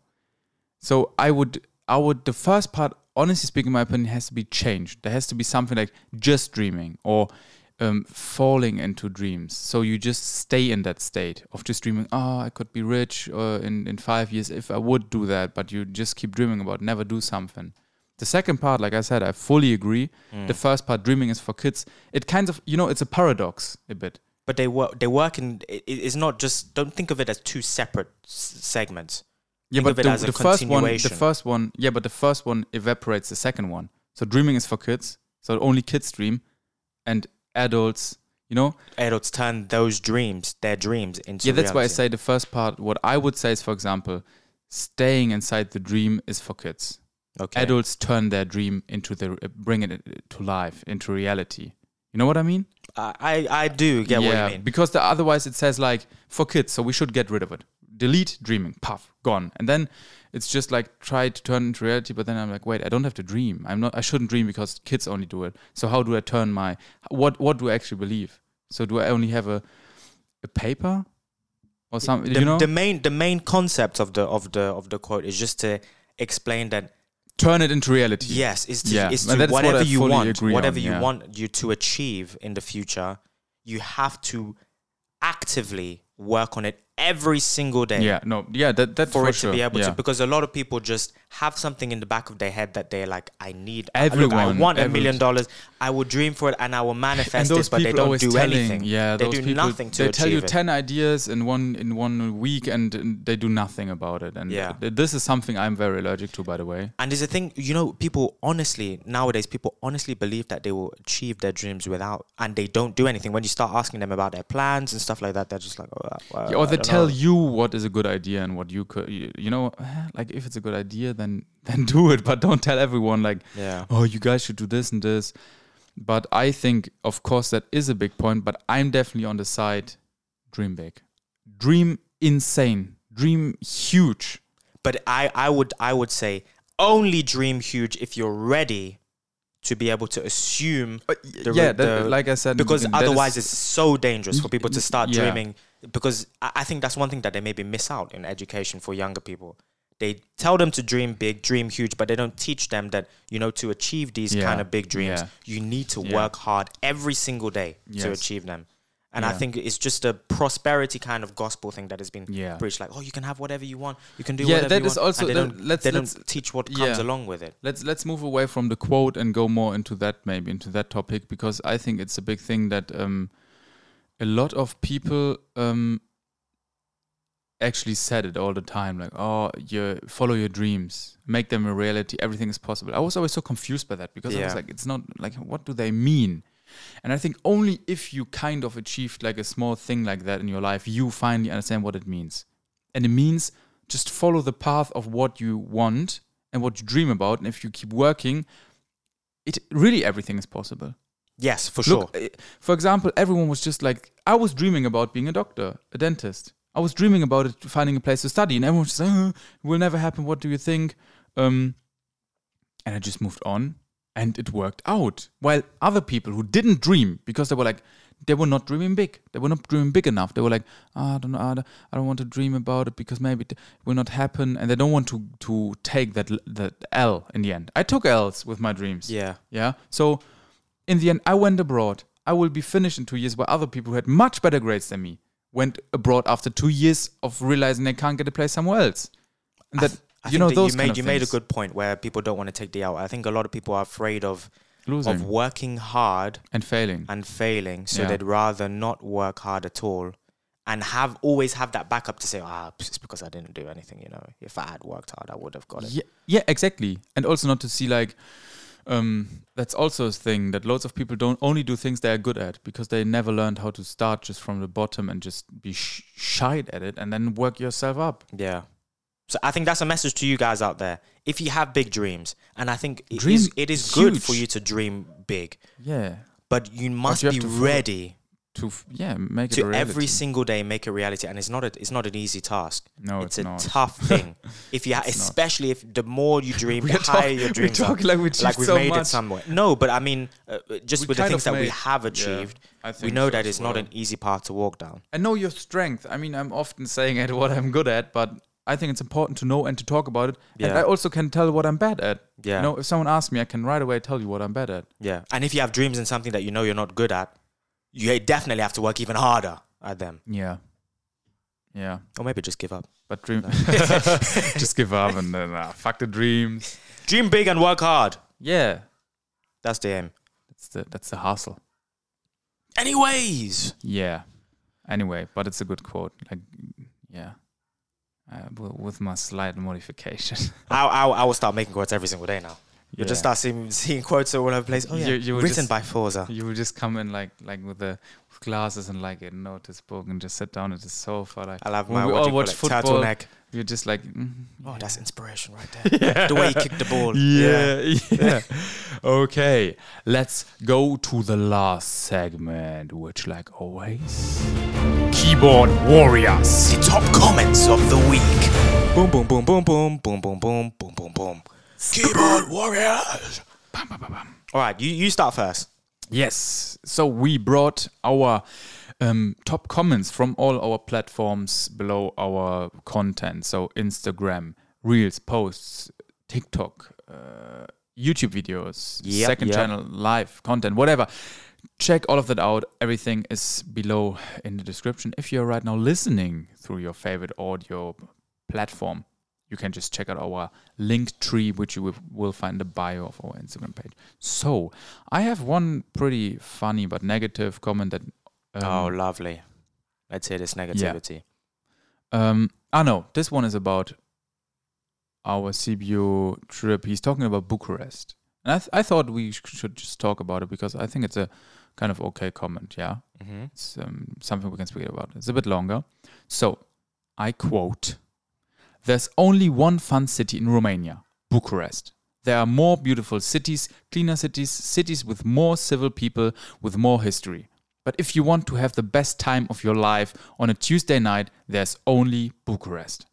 So I would I would the first part, honestly speaking, my opinion, has to be changed. There has to be something like just dreaming or um, falling into dreams. So you just stay in that state of just dreaming. Oh, I could be rich uh, in in five years if I would do that. But you just keep dreaming about never do something. The second part, like I said, I fully agree. Hmm. The first part, dreaming is for kids. It kind of, you know, it's a paradox a bit. But they work. They work in. It, it's not just. Don't think of it as two separate s- segments. Yeah, Think but the, the first one, the first one, yeah, but the first one evaporates the second one. So dreaming is for kids. So only kids dream, and adults, you know. Adults turn those dreams, their dreams, into. yeah, that's why I say the first part. What I would say is, for example, staying inside the dream is for kids. Okay. Adults turn their dream into the uh, bring it to life, into reality. You know what I mean? I I do get what you mean. Because the, otherwise it says like for kids, so we should get rid of it. Delete dreaming, puff, gone. And then it's just like try to turn into reality, but then I'm like, wait, I don't have to dream. I'm not I shouldn't dream because kids only do it. So how do I turn my what what do I actually believe? So do I only have a a paper? Or something the, you know? the main the main concept of the of the of the quote is just to explain that turn it into reality. yes is to, Yeah, is to that's what whatever you want whatever on, you yeah. want you to achieve in the future you have to actively work on it every single day Yeah, no, yeah, that that for, for, it sure. to be able yeah. to because a lot of people just have something in the back of their head that they're like i need look, i Everyone, want a million dollars i will dream for it and i will manifest and those it but they don't do telling, anything Yeah, they those do people, nothing to They tell you it. ten ideas in one in one week, and, and they do nothing about it. And Yeah. th- this is something I'm very allergic to, by the way. And there's a thing, you know, people honestly nowadays people honestly believe that they will achieve their dreams without, and they don't do anything. When you start asking them about their plans and stuff like that, they're just like, oh, well, Yeah, or I they tell you what is a good idea and what you could, you, you know, eh, like if it's a good idea, then then do it, but don't tell everyone like, Yeah, oh, you guys should do this and this. But I think, of course, that is a big point. But I'm definitely on the side, dream big, dream insane, dream huge. but I, I would, I would say only dream huge if you're ready to be able to assume uh, the, yeah, re- that, like I said, because otherwise it's so dangerous for people to start Yeah. dreaming because I, think that's one thing that they maybe miss out in education for younger people. They tell them to dream big dream huge but they don't teach them that you know to achieve these Yeah. kind of big dreams Yeah. you need to Yeah. work hard every single day to achieve them. And I think it's just a prosperity kind of gospel thing that has been preached like oh you can have whatever you want. You can do Yeah, whatever that you is want. also- and they don't, let's- they let's- don't teach what comes along with it. Let's let's move away from the quote and go more into that maybe into that topic because I think it's a big thing that um, a lot of people um, actually said it all the time like oh you follow your dreams. Make them a reality. Everything is possible. I was always so confused by that because I was like it's not like what do they mean? And I think only if you kind of achieved like a small thing like that in your life you finally understand what it means. And it means just follow the path of what you want and what you dream about. And if you keep working it really everything is possible yes for sure Look, eh, for example everyone was just like i was dreaming about being a doctor a dentist i was dreaming about it finding a place to study and everyone was just uh, will never happen what do you think Um, and I just moved on, and it worked out. While other people who didn't dream because they were like, they were not dreaming big. They were not dreaming big enough. They were like, "Ah, I don't know, I don't, want to dream about it because maybe it will not happen, and they don't want to to take that l- that L in the end. I took L's with my dreams. Yeah. Yeah. So in the end, I went abroad. I will be finished in two years, while other people who had much better grades than me went abroad after two years of realizing they can't get a place somewhere else. And that th- I you know that those you kind made of you made a good point where people don't want to take the out. I think a lot of people are afraid of losing of working hard and failing. and failing, so Yeah. they'd rather not work hard at all, and have always have that backup to say, ah, it's because I didn't do anything. You know, if I had worked hard, I would have got it. Yeah, yeah, exactly. And also not to see like um that's also a thing that loads of people don't only do things they are good at because they never learned how to start just from the bottom and just be sh- shy at it and then work yourself up. Yeah. So I think that's a message to you guys out there. If you have big dreams, and I think it Dream is, it is good for you to dream big, Yeah. but you must you be ready To f- yeah, make it a to reality. every single day make a reality, and it's not a, it's not an easy task. No, it's, it's, a not. tough thing. If you, ha- not. especially if the more you dream, the higher talk- your we're dreams are. talking like we Like we've so made much. it somewhere. No, but I mean, uh, uh, just We with the things that we have achieved, I we know so that it's not an easy path to walk down. I know your strength. I mean, I'm often saying it what I'm good at, but I think it's important to know and to talk about it. And Yeah. I also can tell what I'm bad at. Yeah. You know, if someone asks me, I can right away tell you what I'm bad at. Yeah. And if you have dreams in something that you know you're not good at, you definitely have to work even harder at them. Yeah. Yeah. Or maybe just give up. But dream just give up and then uh, fuck the dreams. Dream big and work hard. Yeah. That's the aim. That's the that's the hustle. Anyways. Yeah. Anyway, but it's a good quote. Like yeah. Uh, with my slight modification. I, I, I will start making quotes every single day now. You'll just start seeing, seeing quotes all over the place. Oh, yeah. You- you Written just- by Forza. You would just come in like like with the with glasses and like a notice book and just sit down at the sofa like I'll have when my we what all do you call watch it, football. turtleneck. You're just like mm, Oh, that's inspiration right there. yeah. The way he kicked the ball. yeah, yeah. okay, let's go to the last segment, which, like always, keyboard warriors. The top comments of the week. Boom, boom, boom, boom, boom, boom, boom, boom, boom, boom, boom. Keyboard warriors. All right, you, you start first. Yes. So we brought our um, top comments from all our platforms below our content. So Instagram, Reels, posts, TikTok, uh, YouTube videos, Yep, second yep. channel, live content, whatever. Check all of that out. Everything is below in the description. If you're right now listening through your favorite audio platform, you can just check out our link tree, which you will, find the bio of our Instagram page. So, I have one pretty funny but negative comment that. Um, oh, lovely. Let's hear this negativity. um, ah, no, this one is about our CBU trip. He's talking about Bucharest. And I, th- I thought we sh- should just talk about it because I think it's a kind of okay comment, yeah? Mm-hmm. It's um, something we can speak about. It's a bit longer. So, I quote There's only one fun city in Romania, Bucharest. There are more beautiful cities, cleaner cities, cities with more civil people, with more history. But if you want to have the best time of your life on a Tuesday night, there's only Bucharest.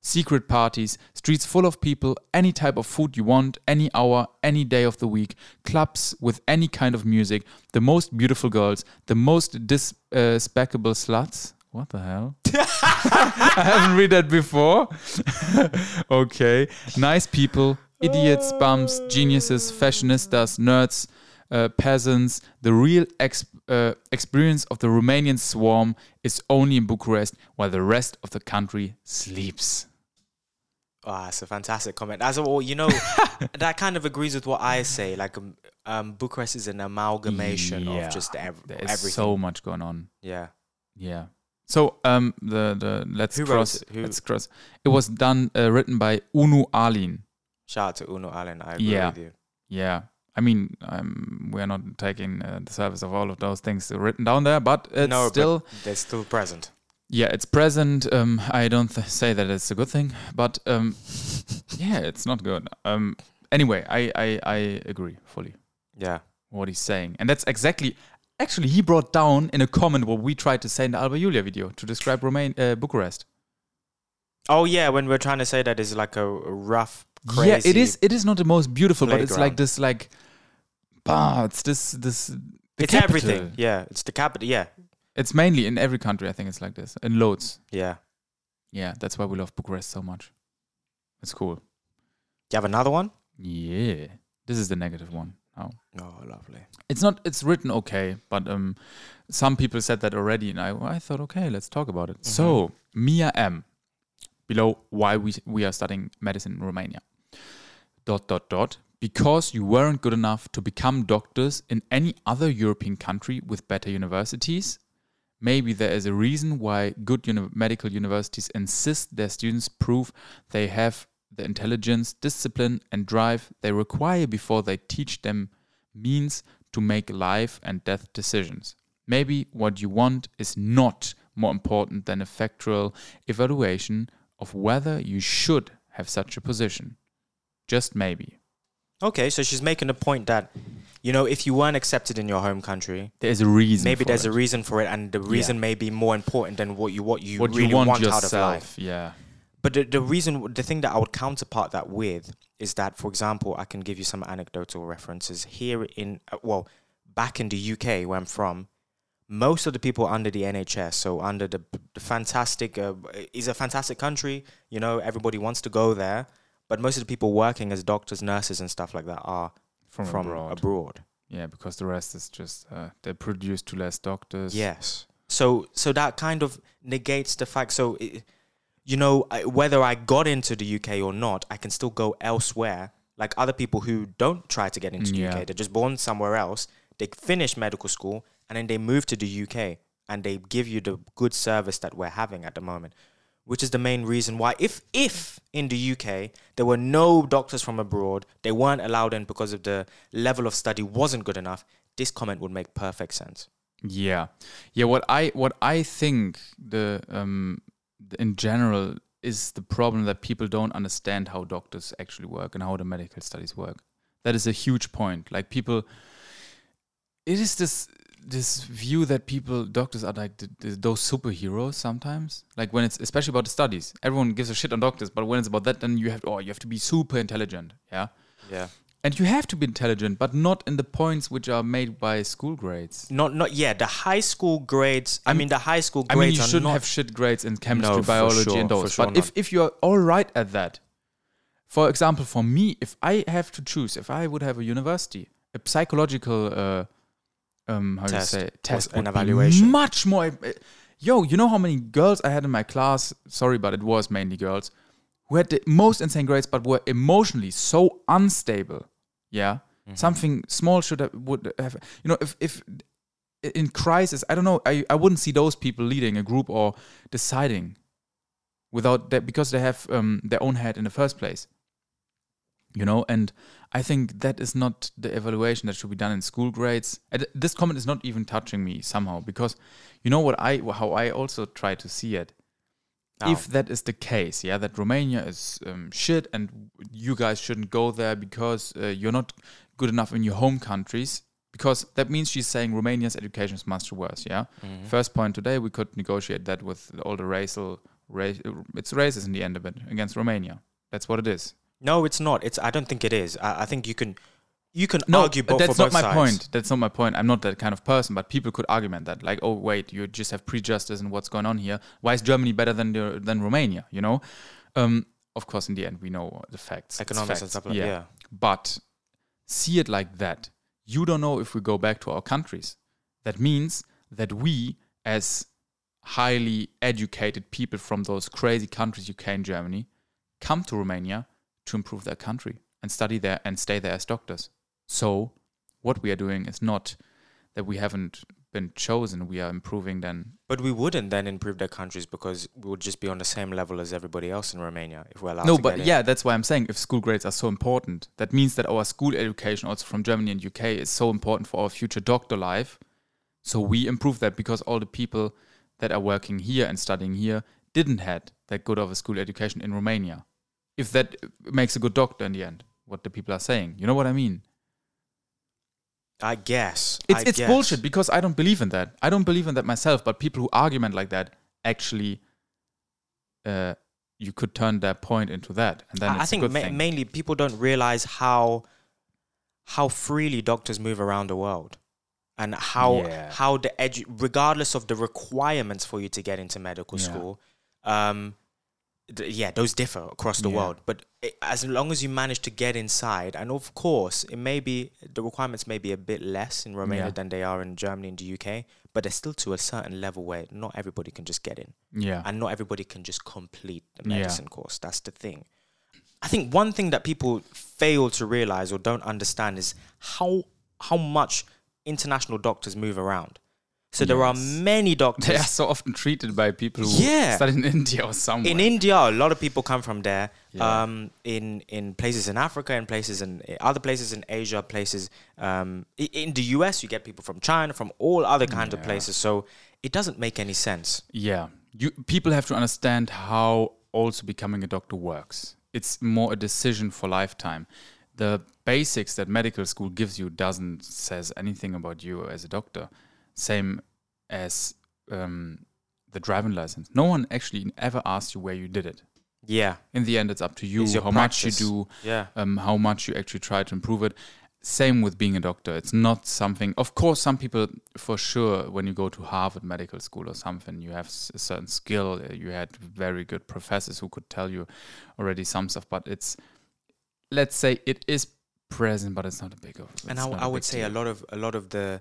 Secret parties, streets full of people, any type of food you want, any hour, any day of the week, clubs with any kind of music, the most beautiful girls, the most despicable uh, sluts. What the hell? I haven't read that before. okay. Nice people, idiots, bums, geniuses, fashionistas, nerds, uh, peasants. The real ex- uh, experience of the Romanian swarm is only in Bucharest, while the rest of the country sleeps. Ah, it's a fantastic comment. As well, you know, that kind of agrees with what I say. Like, um, um Bucharest is an amalgamation Yeah. of just ev- everything. so much going on. yeah. Yeah. So um the the let's Who cross it? Let's cross. It was done uh, written by Unu Alin. Shout out to Unu Alin. I agree Yeah. with you. Yeah. I mean, um, we're not taking uh, the service of all of those things written down there, but it's no, still but they're still present. yeah, it's present. Um, I don't th- say that it's a good thing, but um, yeah, it's not good. Um, anyway, I, I I agree fully Yeah. what he's saying, and that's exactly. Actually, he brought down in a comment what we tried to say in the Alba Iulia video to describe Romain uh, Bucharest. Oh yeah, when we're trying to say that is like a, rough, crazy. Yeah, it is. It is not the most beautiful, but it's like this, like, bah, it's this, this. The it's capital. everything. Yeah, it's the capital. Yeah, It's mainly in every country. I think it's like this, in loads. yeah. Yeah, that's why we love Bucharest so much. It's cool. Do you have another one? Yeah, this is the negative one. Oh, Oh, lovely. it's not. It's written okay, but um, some people said that already, and I, I thought, okay, let's talk about it. So Mia M, below why we we are studying medicine in Romania. Dot dot dot. Because you weren't good enough to become doctors in any other European country with better universities. Maybe there is a reason why good uni- medical universities insist their students prove they have the intelligence, discipline, and drive they require before they teach them means to make life and death decisions. Maybe what you want is not more important than a factual evaluation of whether you should have such a position. Just maybe. Okay, so she's making the point that, you know, if you weren't accepted in your home country, There is a reason. maybe there's it. a reason for it, and the reason may be more important than what you what you what really you want, want, yourself. out of life. Yeah. But the, the reason, the thing that I would counterpart that with is that, for example, I can give you some anecdotal references here in, uh, well, back in the UK where I'm from, most of the people under the NHS, so under the, the fantastic, uh, is a fantastic country, you know, everybody wants to go there. But most of the people working as doctors, nurses, and stuff like that are From, from, abroad. abroad. Yeah, because the rest is just uh, they produce to less doctors. Yes. So so that kind of negates the fact. So, it, you know, whether I got into the UK or not, I can still go elsewhere. Like other people who don't try to get into the Yeah. UK, they're just born somewhere else. They finish medical school and then they move to the UK and they give you the good service that we're having at the moment. Which is the main reason why, if if in the UK there were no doctors from abroad, they weren't allowed in because of the level of study wasn't good enough. This comment would make perfect sense. Yeah, yeah. What I what I think the um in general is the problem that people don't understand how doctors actually work and how the medical studies work. That is a huge point. Like people, it is this this view that people doctors are like those superheroes sometimes. Like when it's especially about the studies, everyone gives a shit on doctors, but when it's about that, then you have to, oh you have to be super intelligent. Yeah. Yeah. And you have to be intelligent, but not in the points which are made by school grades. Not not yeah. The high school grades. I mean, the high school grades. I mean, you shouldn't have shit grades in chemistry, No, biology, sure, and those. sure but if, not. if you're all right at that, for example, for me, if I have to choose, if I would have a university, a psychological, uh, um, how Test do you say, test, an would be evaluation. much more. uh, Yo, you know how many girls I had in my class? Sorry, but it was mainly girls who had the most insane grades, but were emotionally so unstable. Yeah, Mm-hmm. something small should have would have. You know, if if in crisis, I don't know. I, I wouldn't see those people leading a group or deciding without that because they have um, their own head in the first place. You know, and I think that is not the evaluation that should be done in school grades. And this comment is not even touching me somehow because you know what I how I also try to see it. Oh. If that is the case, yeah, that Romania is um, shit and you guys shouldn't go there because uh, you're not good enough in your home countries, because that means she's saying Romania's education is much worse, yeah? Mm-hmm. First point today, we could negotiate that with all the racial, ra- it's racist in the end of it against Romania. That's what it is. No, it's not. It's. I don't think it is. I, I think you can, you can No, argue both that's not both my sides. point. That's not my point. I'm not that kind of person, but people could argument that, like, oh wait, you just have prejudice and what's going on here. Why is Germany better than the, than Romania? You know, um, of course, in the end, we know the facts, Economics and facts. stuff like that. Yeah. But see it like that. You don't know if we go back to our countries. That means that we, as highly educated people from those crazy countries, UK and Germany, come to Romania to improve their country and study there and stay there as doctors. So, what we are doing is not that we haven't been chosen, we are improving then. But we wouldn't then improve their countries because we would just be on the same level as everybody else in Romania if we're allowed no, to but get in. yeah, that's why I'm saying if school grades are so important, that means that our school education, also from Germany and UK, is so important for our future doctor life. So we improve that because all the people that are working here and studying here didn't had that good of a school education in Romania. If that makes a good doctor in the end, what the people are saying, you know what I mean? I guess. It's I it's guess. bullshit because I don't believe in that. I don't believe in that myself. But people who argument like that actually, uh, you could turn that point into that, and then I, I it's a think good ma- thing. mainly people don't realize how how freely doctors move around the world and how Yeah. how the edu- regardless of the requirements for you to get into medical Yeah. school um th- yeah those differ across the Yeah. world but i as long as you manage to get inside and of course it may be the requirements may be a bit less in Romania Yeah. than they are in Germany and the UK but they're still to a certain level where not everybody can just get in yeah, and not everybody can just complete the Yeah. medicine course. That's the thing. I think one thing that people fail to realize or don't understand is how how much international doctors move around. So there are many doctors they are so often treated by people who Yeah. studied in India or somewhere. in India. A lot of people come from there. Yeah. Um, in in places in Africa, in places in in other places in Asia, places um, in the US, you get people from China, from all other kinds of places. So it doesn't make any sense. Yeah, you people have to understand how also becoming a doctor works. It's more a decision for lifetime. The basics that medical school gives you doesn't says anything about you as a doctor. Same as um, the driving license. No one actually ever asks you where you did it. Yeah, In the end, it's up to you how much you do, yeah. um, how much you actually try to improve it. Same with being a doctor. It's not something. Of course, some people, for sure, when you go to Harvard Medical School or something, you have a certain skill. uh, You had very good professors who could tell you already some stuff. But it's, let's say, it is present, but it's not a big of. and I, not I a would say a lot of a lot of the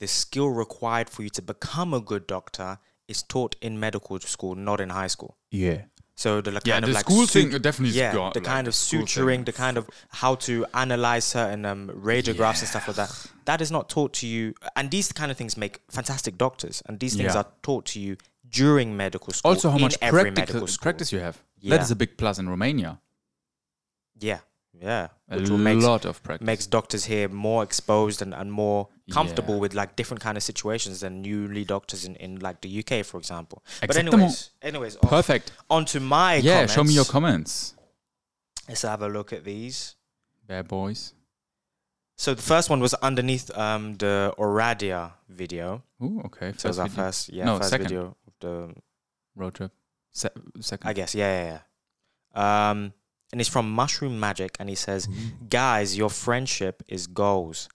the skill required for you to become a good doctor is taught in medical school, not in high school. Yeah. So the like, Yeah, kind the of like school su- thing definitely. yeah, got, the like, kind of suturing, thing. the kind of how to analyze certain um, radiographs and stuff like that. That is not taught to you, and these kind of things make fantastic doctors. And these things Yeah. are taught to you during medical school. Also, how in much every practical medical school. practice you have. Yeah. That is a big plus in Romania. Yeah, yeah, A which will make lot of practice. makes doctors here more exposed and, and more comfortable Yeah. with like different kind of situations than newly doctors in, in like the UK, for example. But anyways, anyways, Perfect. on to my Yeah, show me your comments. comments. Let's have a look at these. Bad boys. So the first one was underneath um, the Oradea video. Ooh, okay. So it was our video. first, yeah, No, first second. video of the, road trip. Se- second. I guess, yeah, yeah, yeah. Um, and it's from Mushroom Magic, and he says, "Guys, your friendship is goals.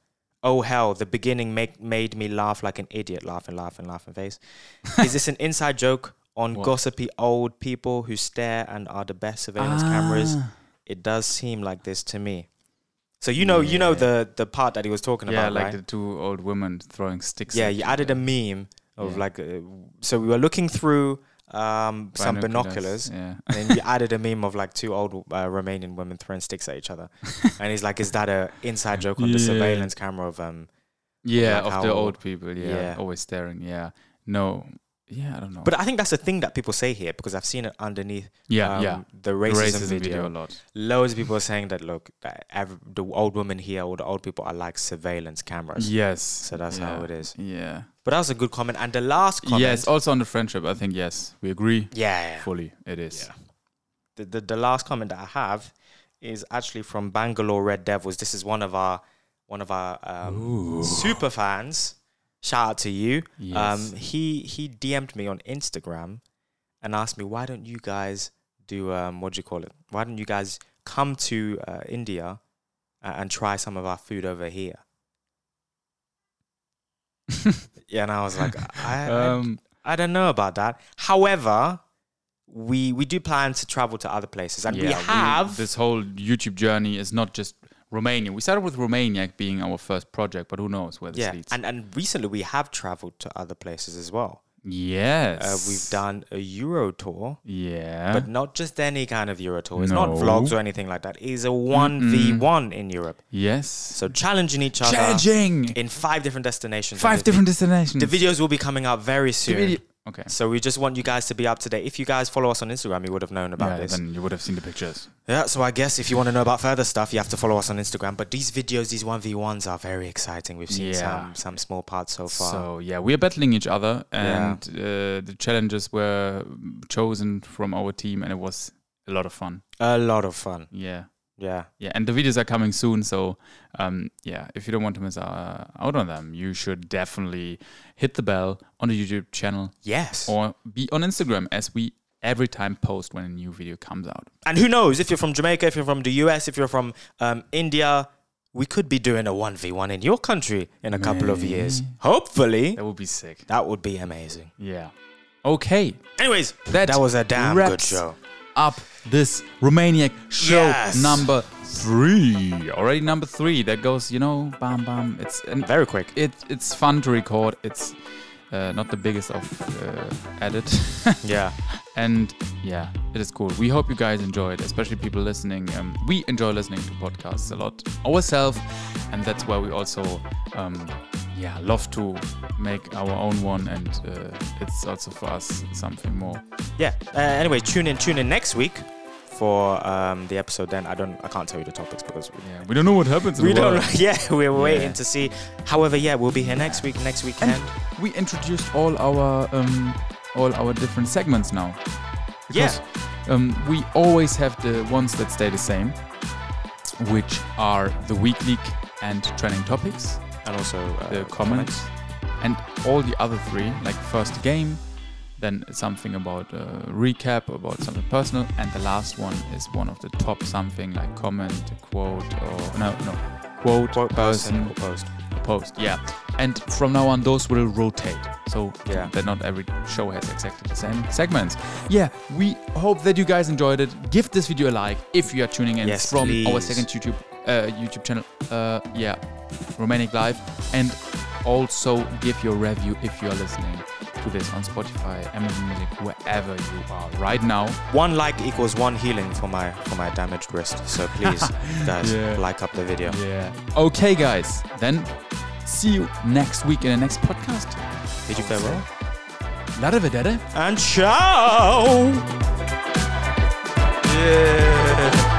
Oh hell, the beginning make, made me laugh like an idiot, laughing, laughing, laughing face. Is this an inside joke on What? gossipy old people who stare and are the best surveillance cameras? Ah. It does seem like this to me. So you know, you know the the part that he was talking Yeah, about, like right? the two old women throwing sticks. yeah, you added a meme of Yeah. like, uh, so we were looking through um, some binoculars, Yeah. and then you added a meme of like two old uh, Romanian women throwing sticks at each other, and he's like, "Is that a inside joke on the surveillance camera of um?" Yeah, like of the old people. Yeah, yeah. always staring. Yeah. No. Yeah, I don't know. But I think that's the thing that people say here because I've seen it underneath yeah, um, yeah. the The racism, video. a lot. Loads of people are saying that look, that ev- the old women here or the old people are like surveillance cameras. Yes. So that's how it is. Yeah. But that was a good comment. And the last comment, Yes. Also on the friendship, I think yes, we agree yeah, yeah. fully. It is. Yeah. the, the the last comment that I have is actually from Bangalore Red Devils. This is one of our one of our um, super fans. Shout out to you. Yes. Um, he he DM'd me on Instagram and asked me why don't you guys do um what do you call it? Why don't you guys come to uh, India uh, and try some of our food over here? yeah, and I was like, I, I um, I don't know about that. However, we we do plan to travel to other places, and we yeah, have this whole YouTube journey is not just Romania. We started with Romania being our first project, but who knows where this yeah, leads. and and recently we have traveled to other places as well. yes. Uh, we've done a Euro tour, Yeah. but not just any kind of Euro tour. It's not vlogs or anything like that. It's a one v one in Europe. yes. So challenging each other Challenging. in five different destinations. Five different destinations. The videos will be coming out very soon. Okay. So we just want you guys to be up to date. If you guys follow us on Instagram, you would have known about yeah, this. then you would have seen the pictures. Yeah, so I guess if you want to know about further stuff, you have to follow us on Instagram. But these videos, these 1v1s are very exciting. We've seen Yeah. some some small parts so far. So yeah, we are battling each other, Yeah. and uh, the challenges were chosen from our team, and it was a lot of fun. a lot of fun. Yeah, Yeah. yeah, and the videos are coming soon. So um, yeah, if you don't want to miss uh, out on them, you should definitely hit the bell on the YouTube channel Yes. or be on Instagram as we every time post when a new video comes out. And who knows if you're from Jamaica, if you're from the US, if you're from um, India, we could be doing a 1v1 in your country in a couple of years. Hopefully. That would be sick. That would be amazing. Yeah. Okay. Anyways, That that was a damn good show. Up this Romaniac show Yes. number three. Already number three. That goes, you know, bam bam. It's and Very quick. it it's fun to record. It's uh, not the biggest of uh, edit. Yeah. and yeah, it is cool. We hope you guys enjoy it, especially people listening. Um, we enjoy listening to podcasts a lot ourselves, and that's why we also, um, yeah, love to make our own one, and uh, it's also for us something more. Yeah. Uh, anyway, tune in, tune in next week for um, the episode. Then I don't, I can't tell you the topics because we, Yeah, we don't know what happens. We don't. world. Yeah, we're waiting Yeah. to see. However, yeah, we'll be here next week. Next weekend. We introduced all our um, all our different segments now. Yeah. Um, we always have the ones that stay the same, which are the week league and trending topics. And also uh, the comments, and all the other three, like first game, then something about uh, recap about something personal, and the last one is one of the top something like comment, quote, or no, no, quote, Quote person person, or post. post, yeah. And from now on, those will rotate, so Yeah. that not every show has exactly the same segments. Yeah, we hope that you guys enjoyed it. Give this video a like if you are tuning in Yes, from our second YouTube uh, YouTube channel. Uh, yeah, Romantic life, and also give your review if you are listening to this on Spotify, Amazon Music, wherever you are right now. One like equals one healing for my for my damaged wrist. So please, guys, yeah. like up the video. Yeah. Okay, guys. Then see you next week in the next podcast. Did you farewell? La revedere. And ciao. Yeah.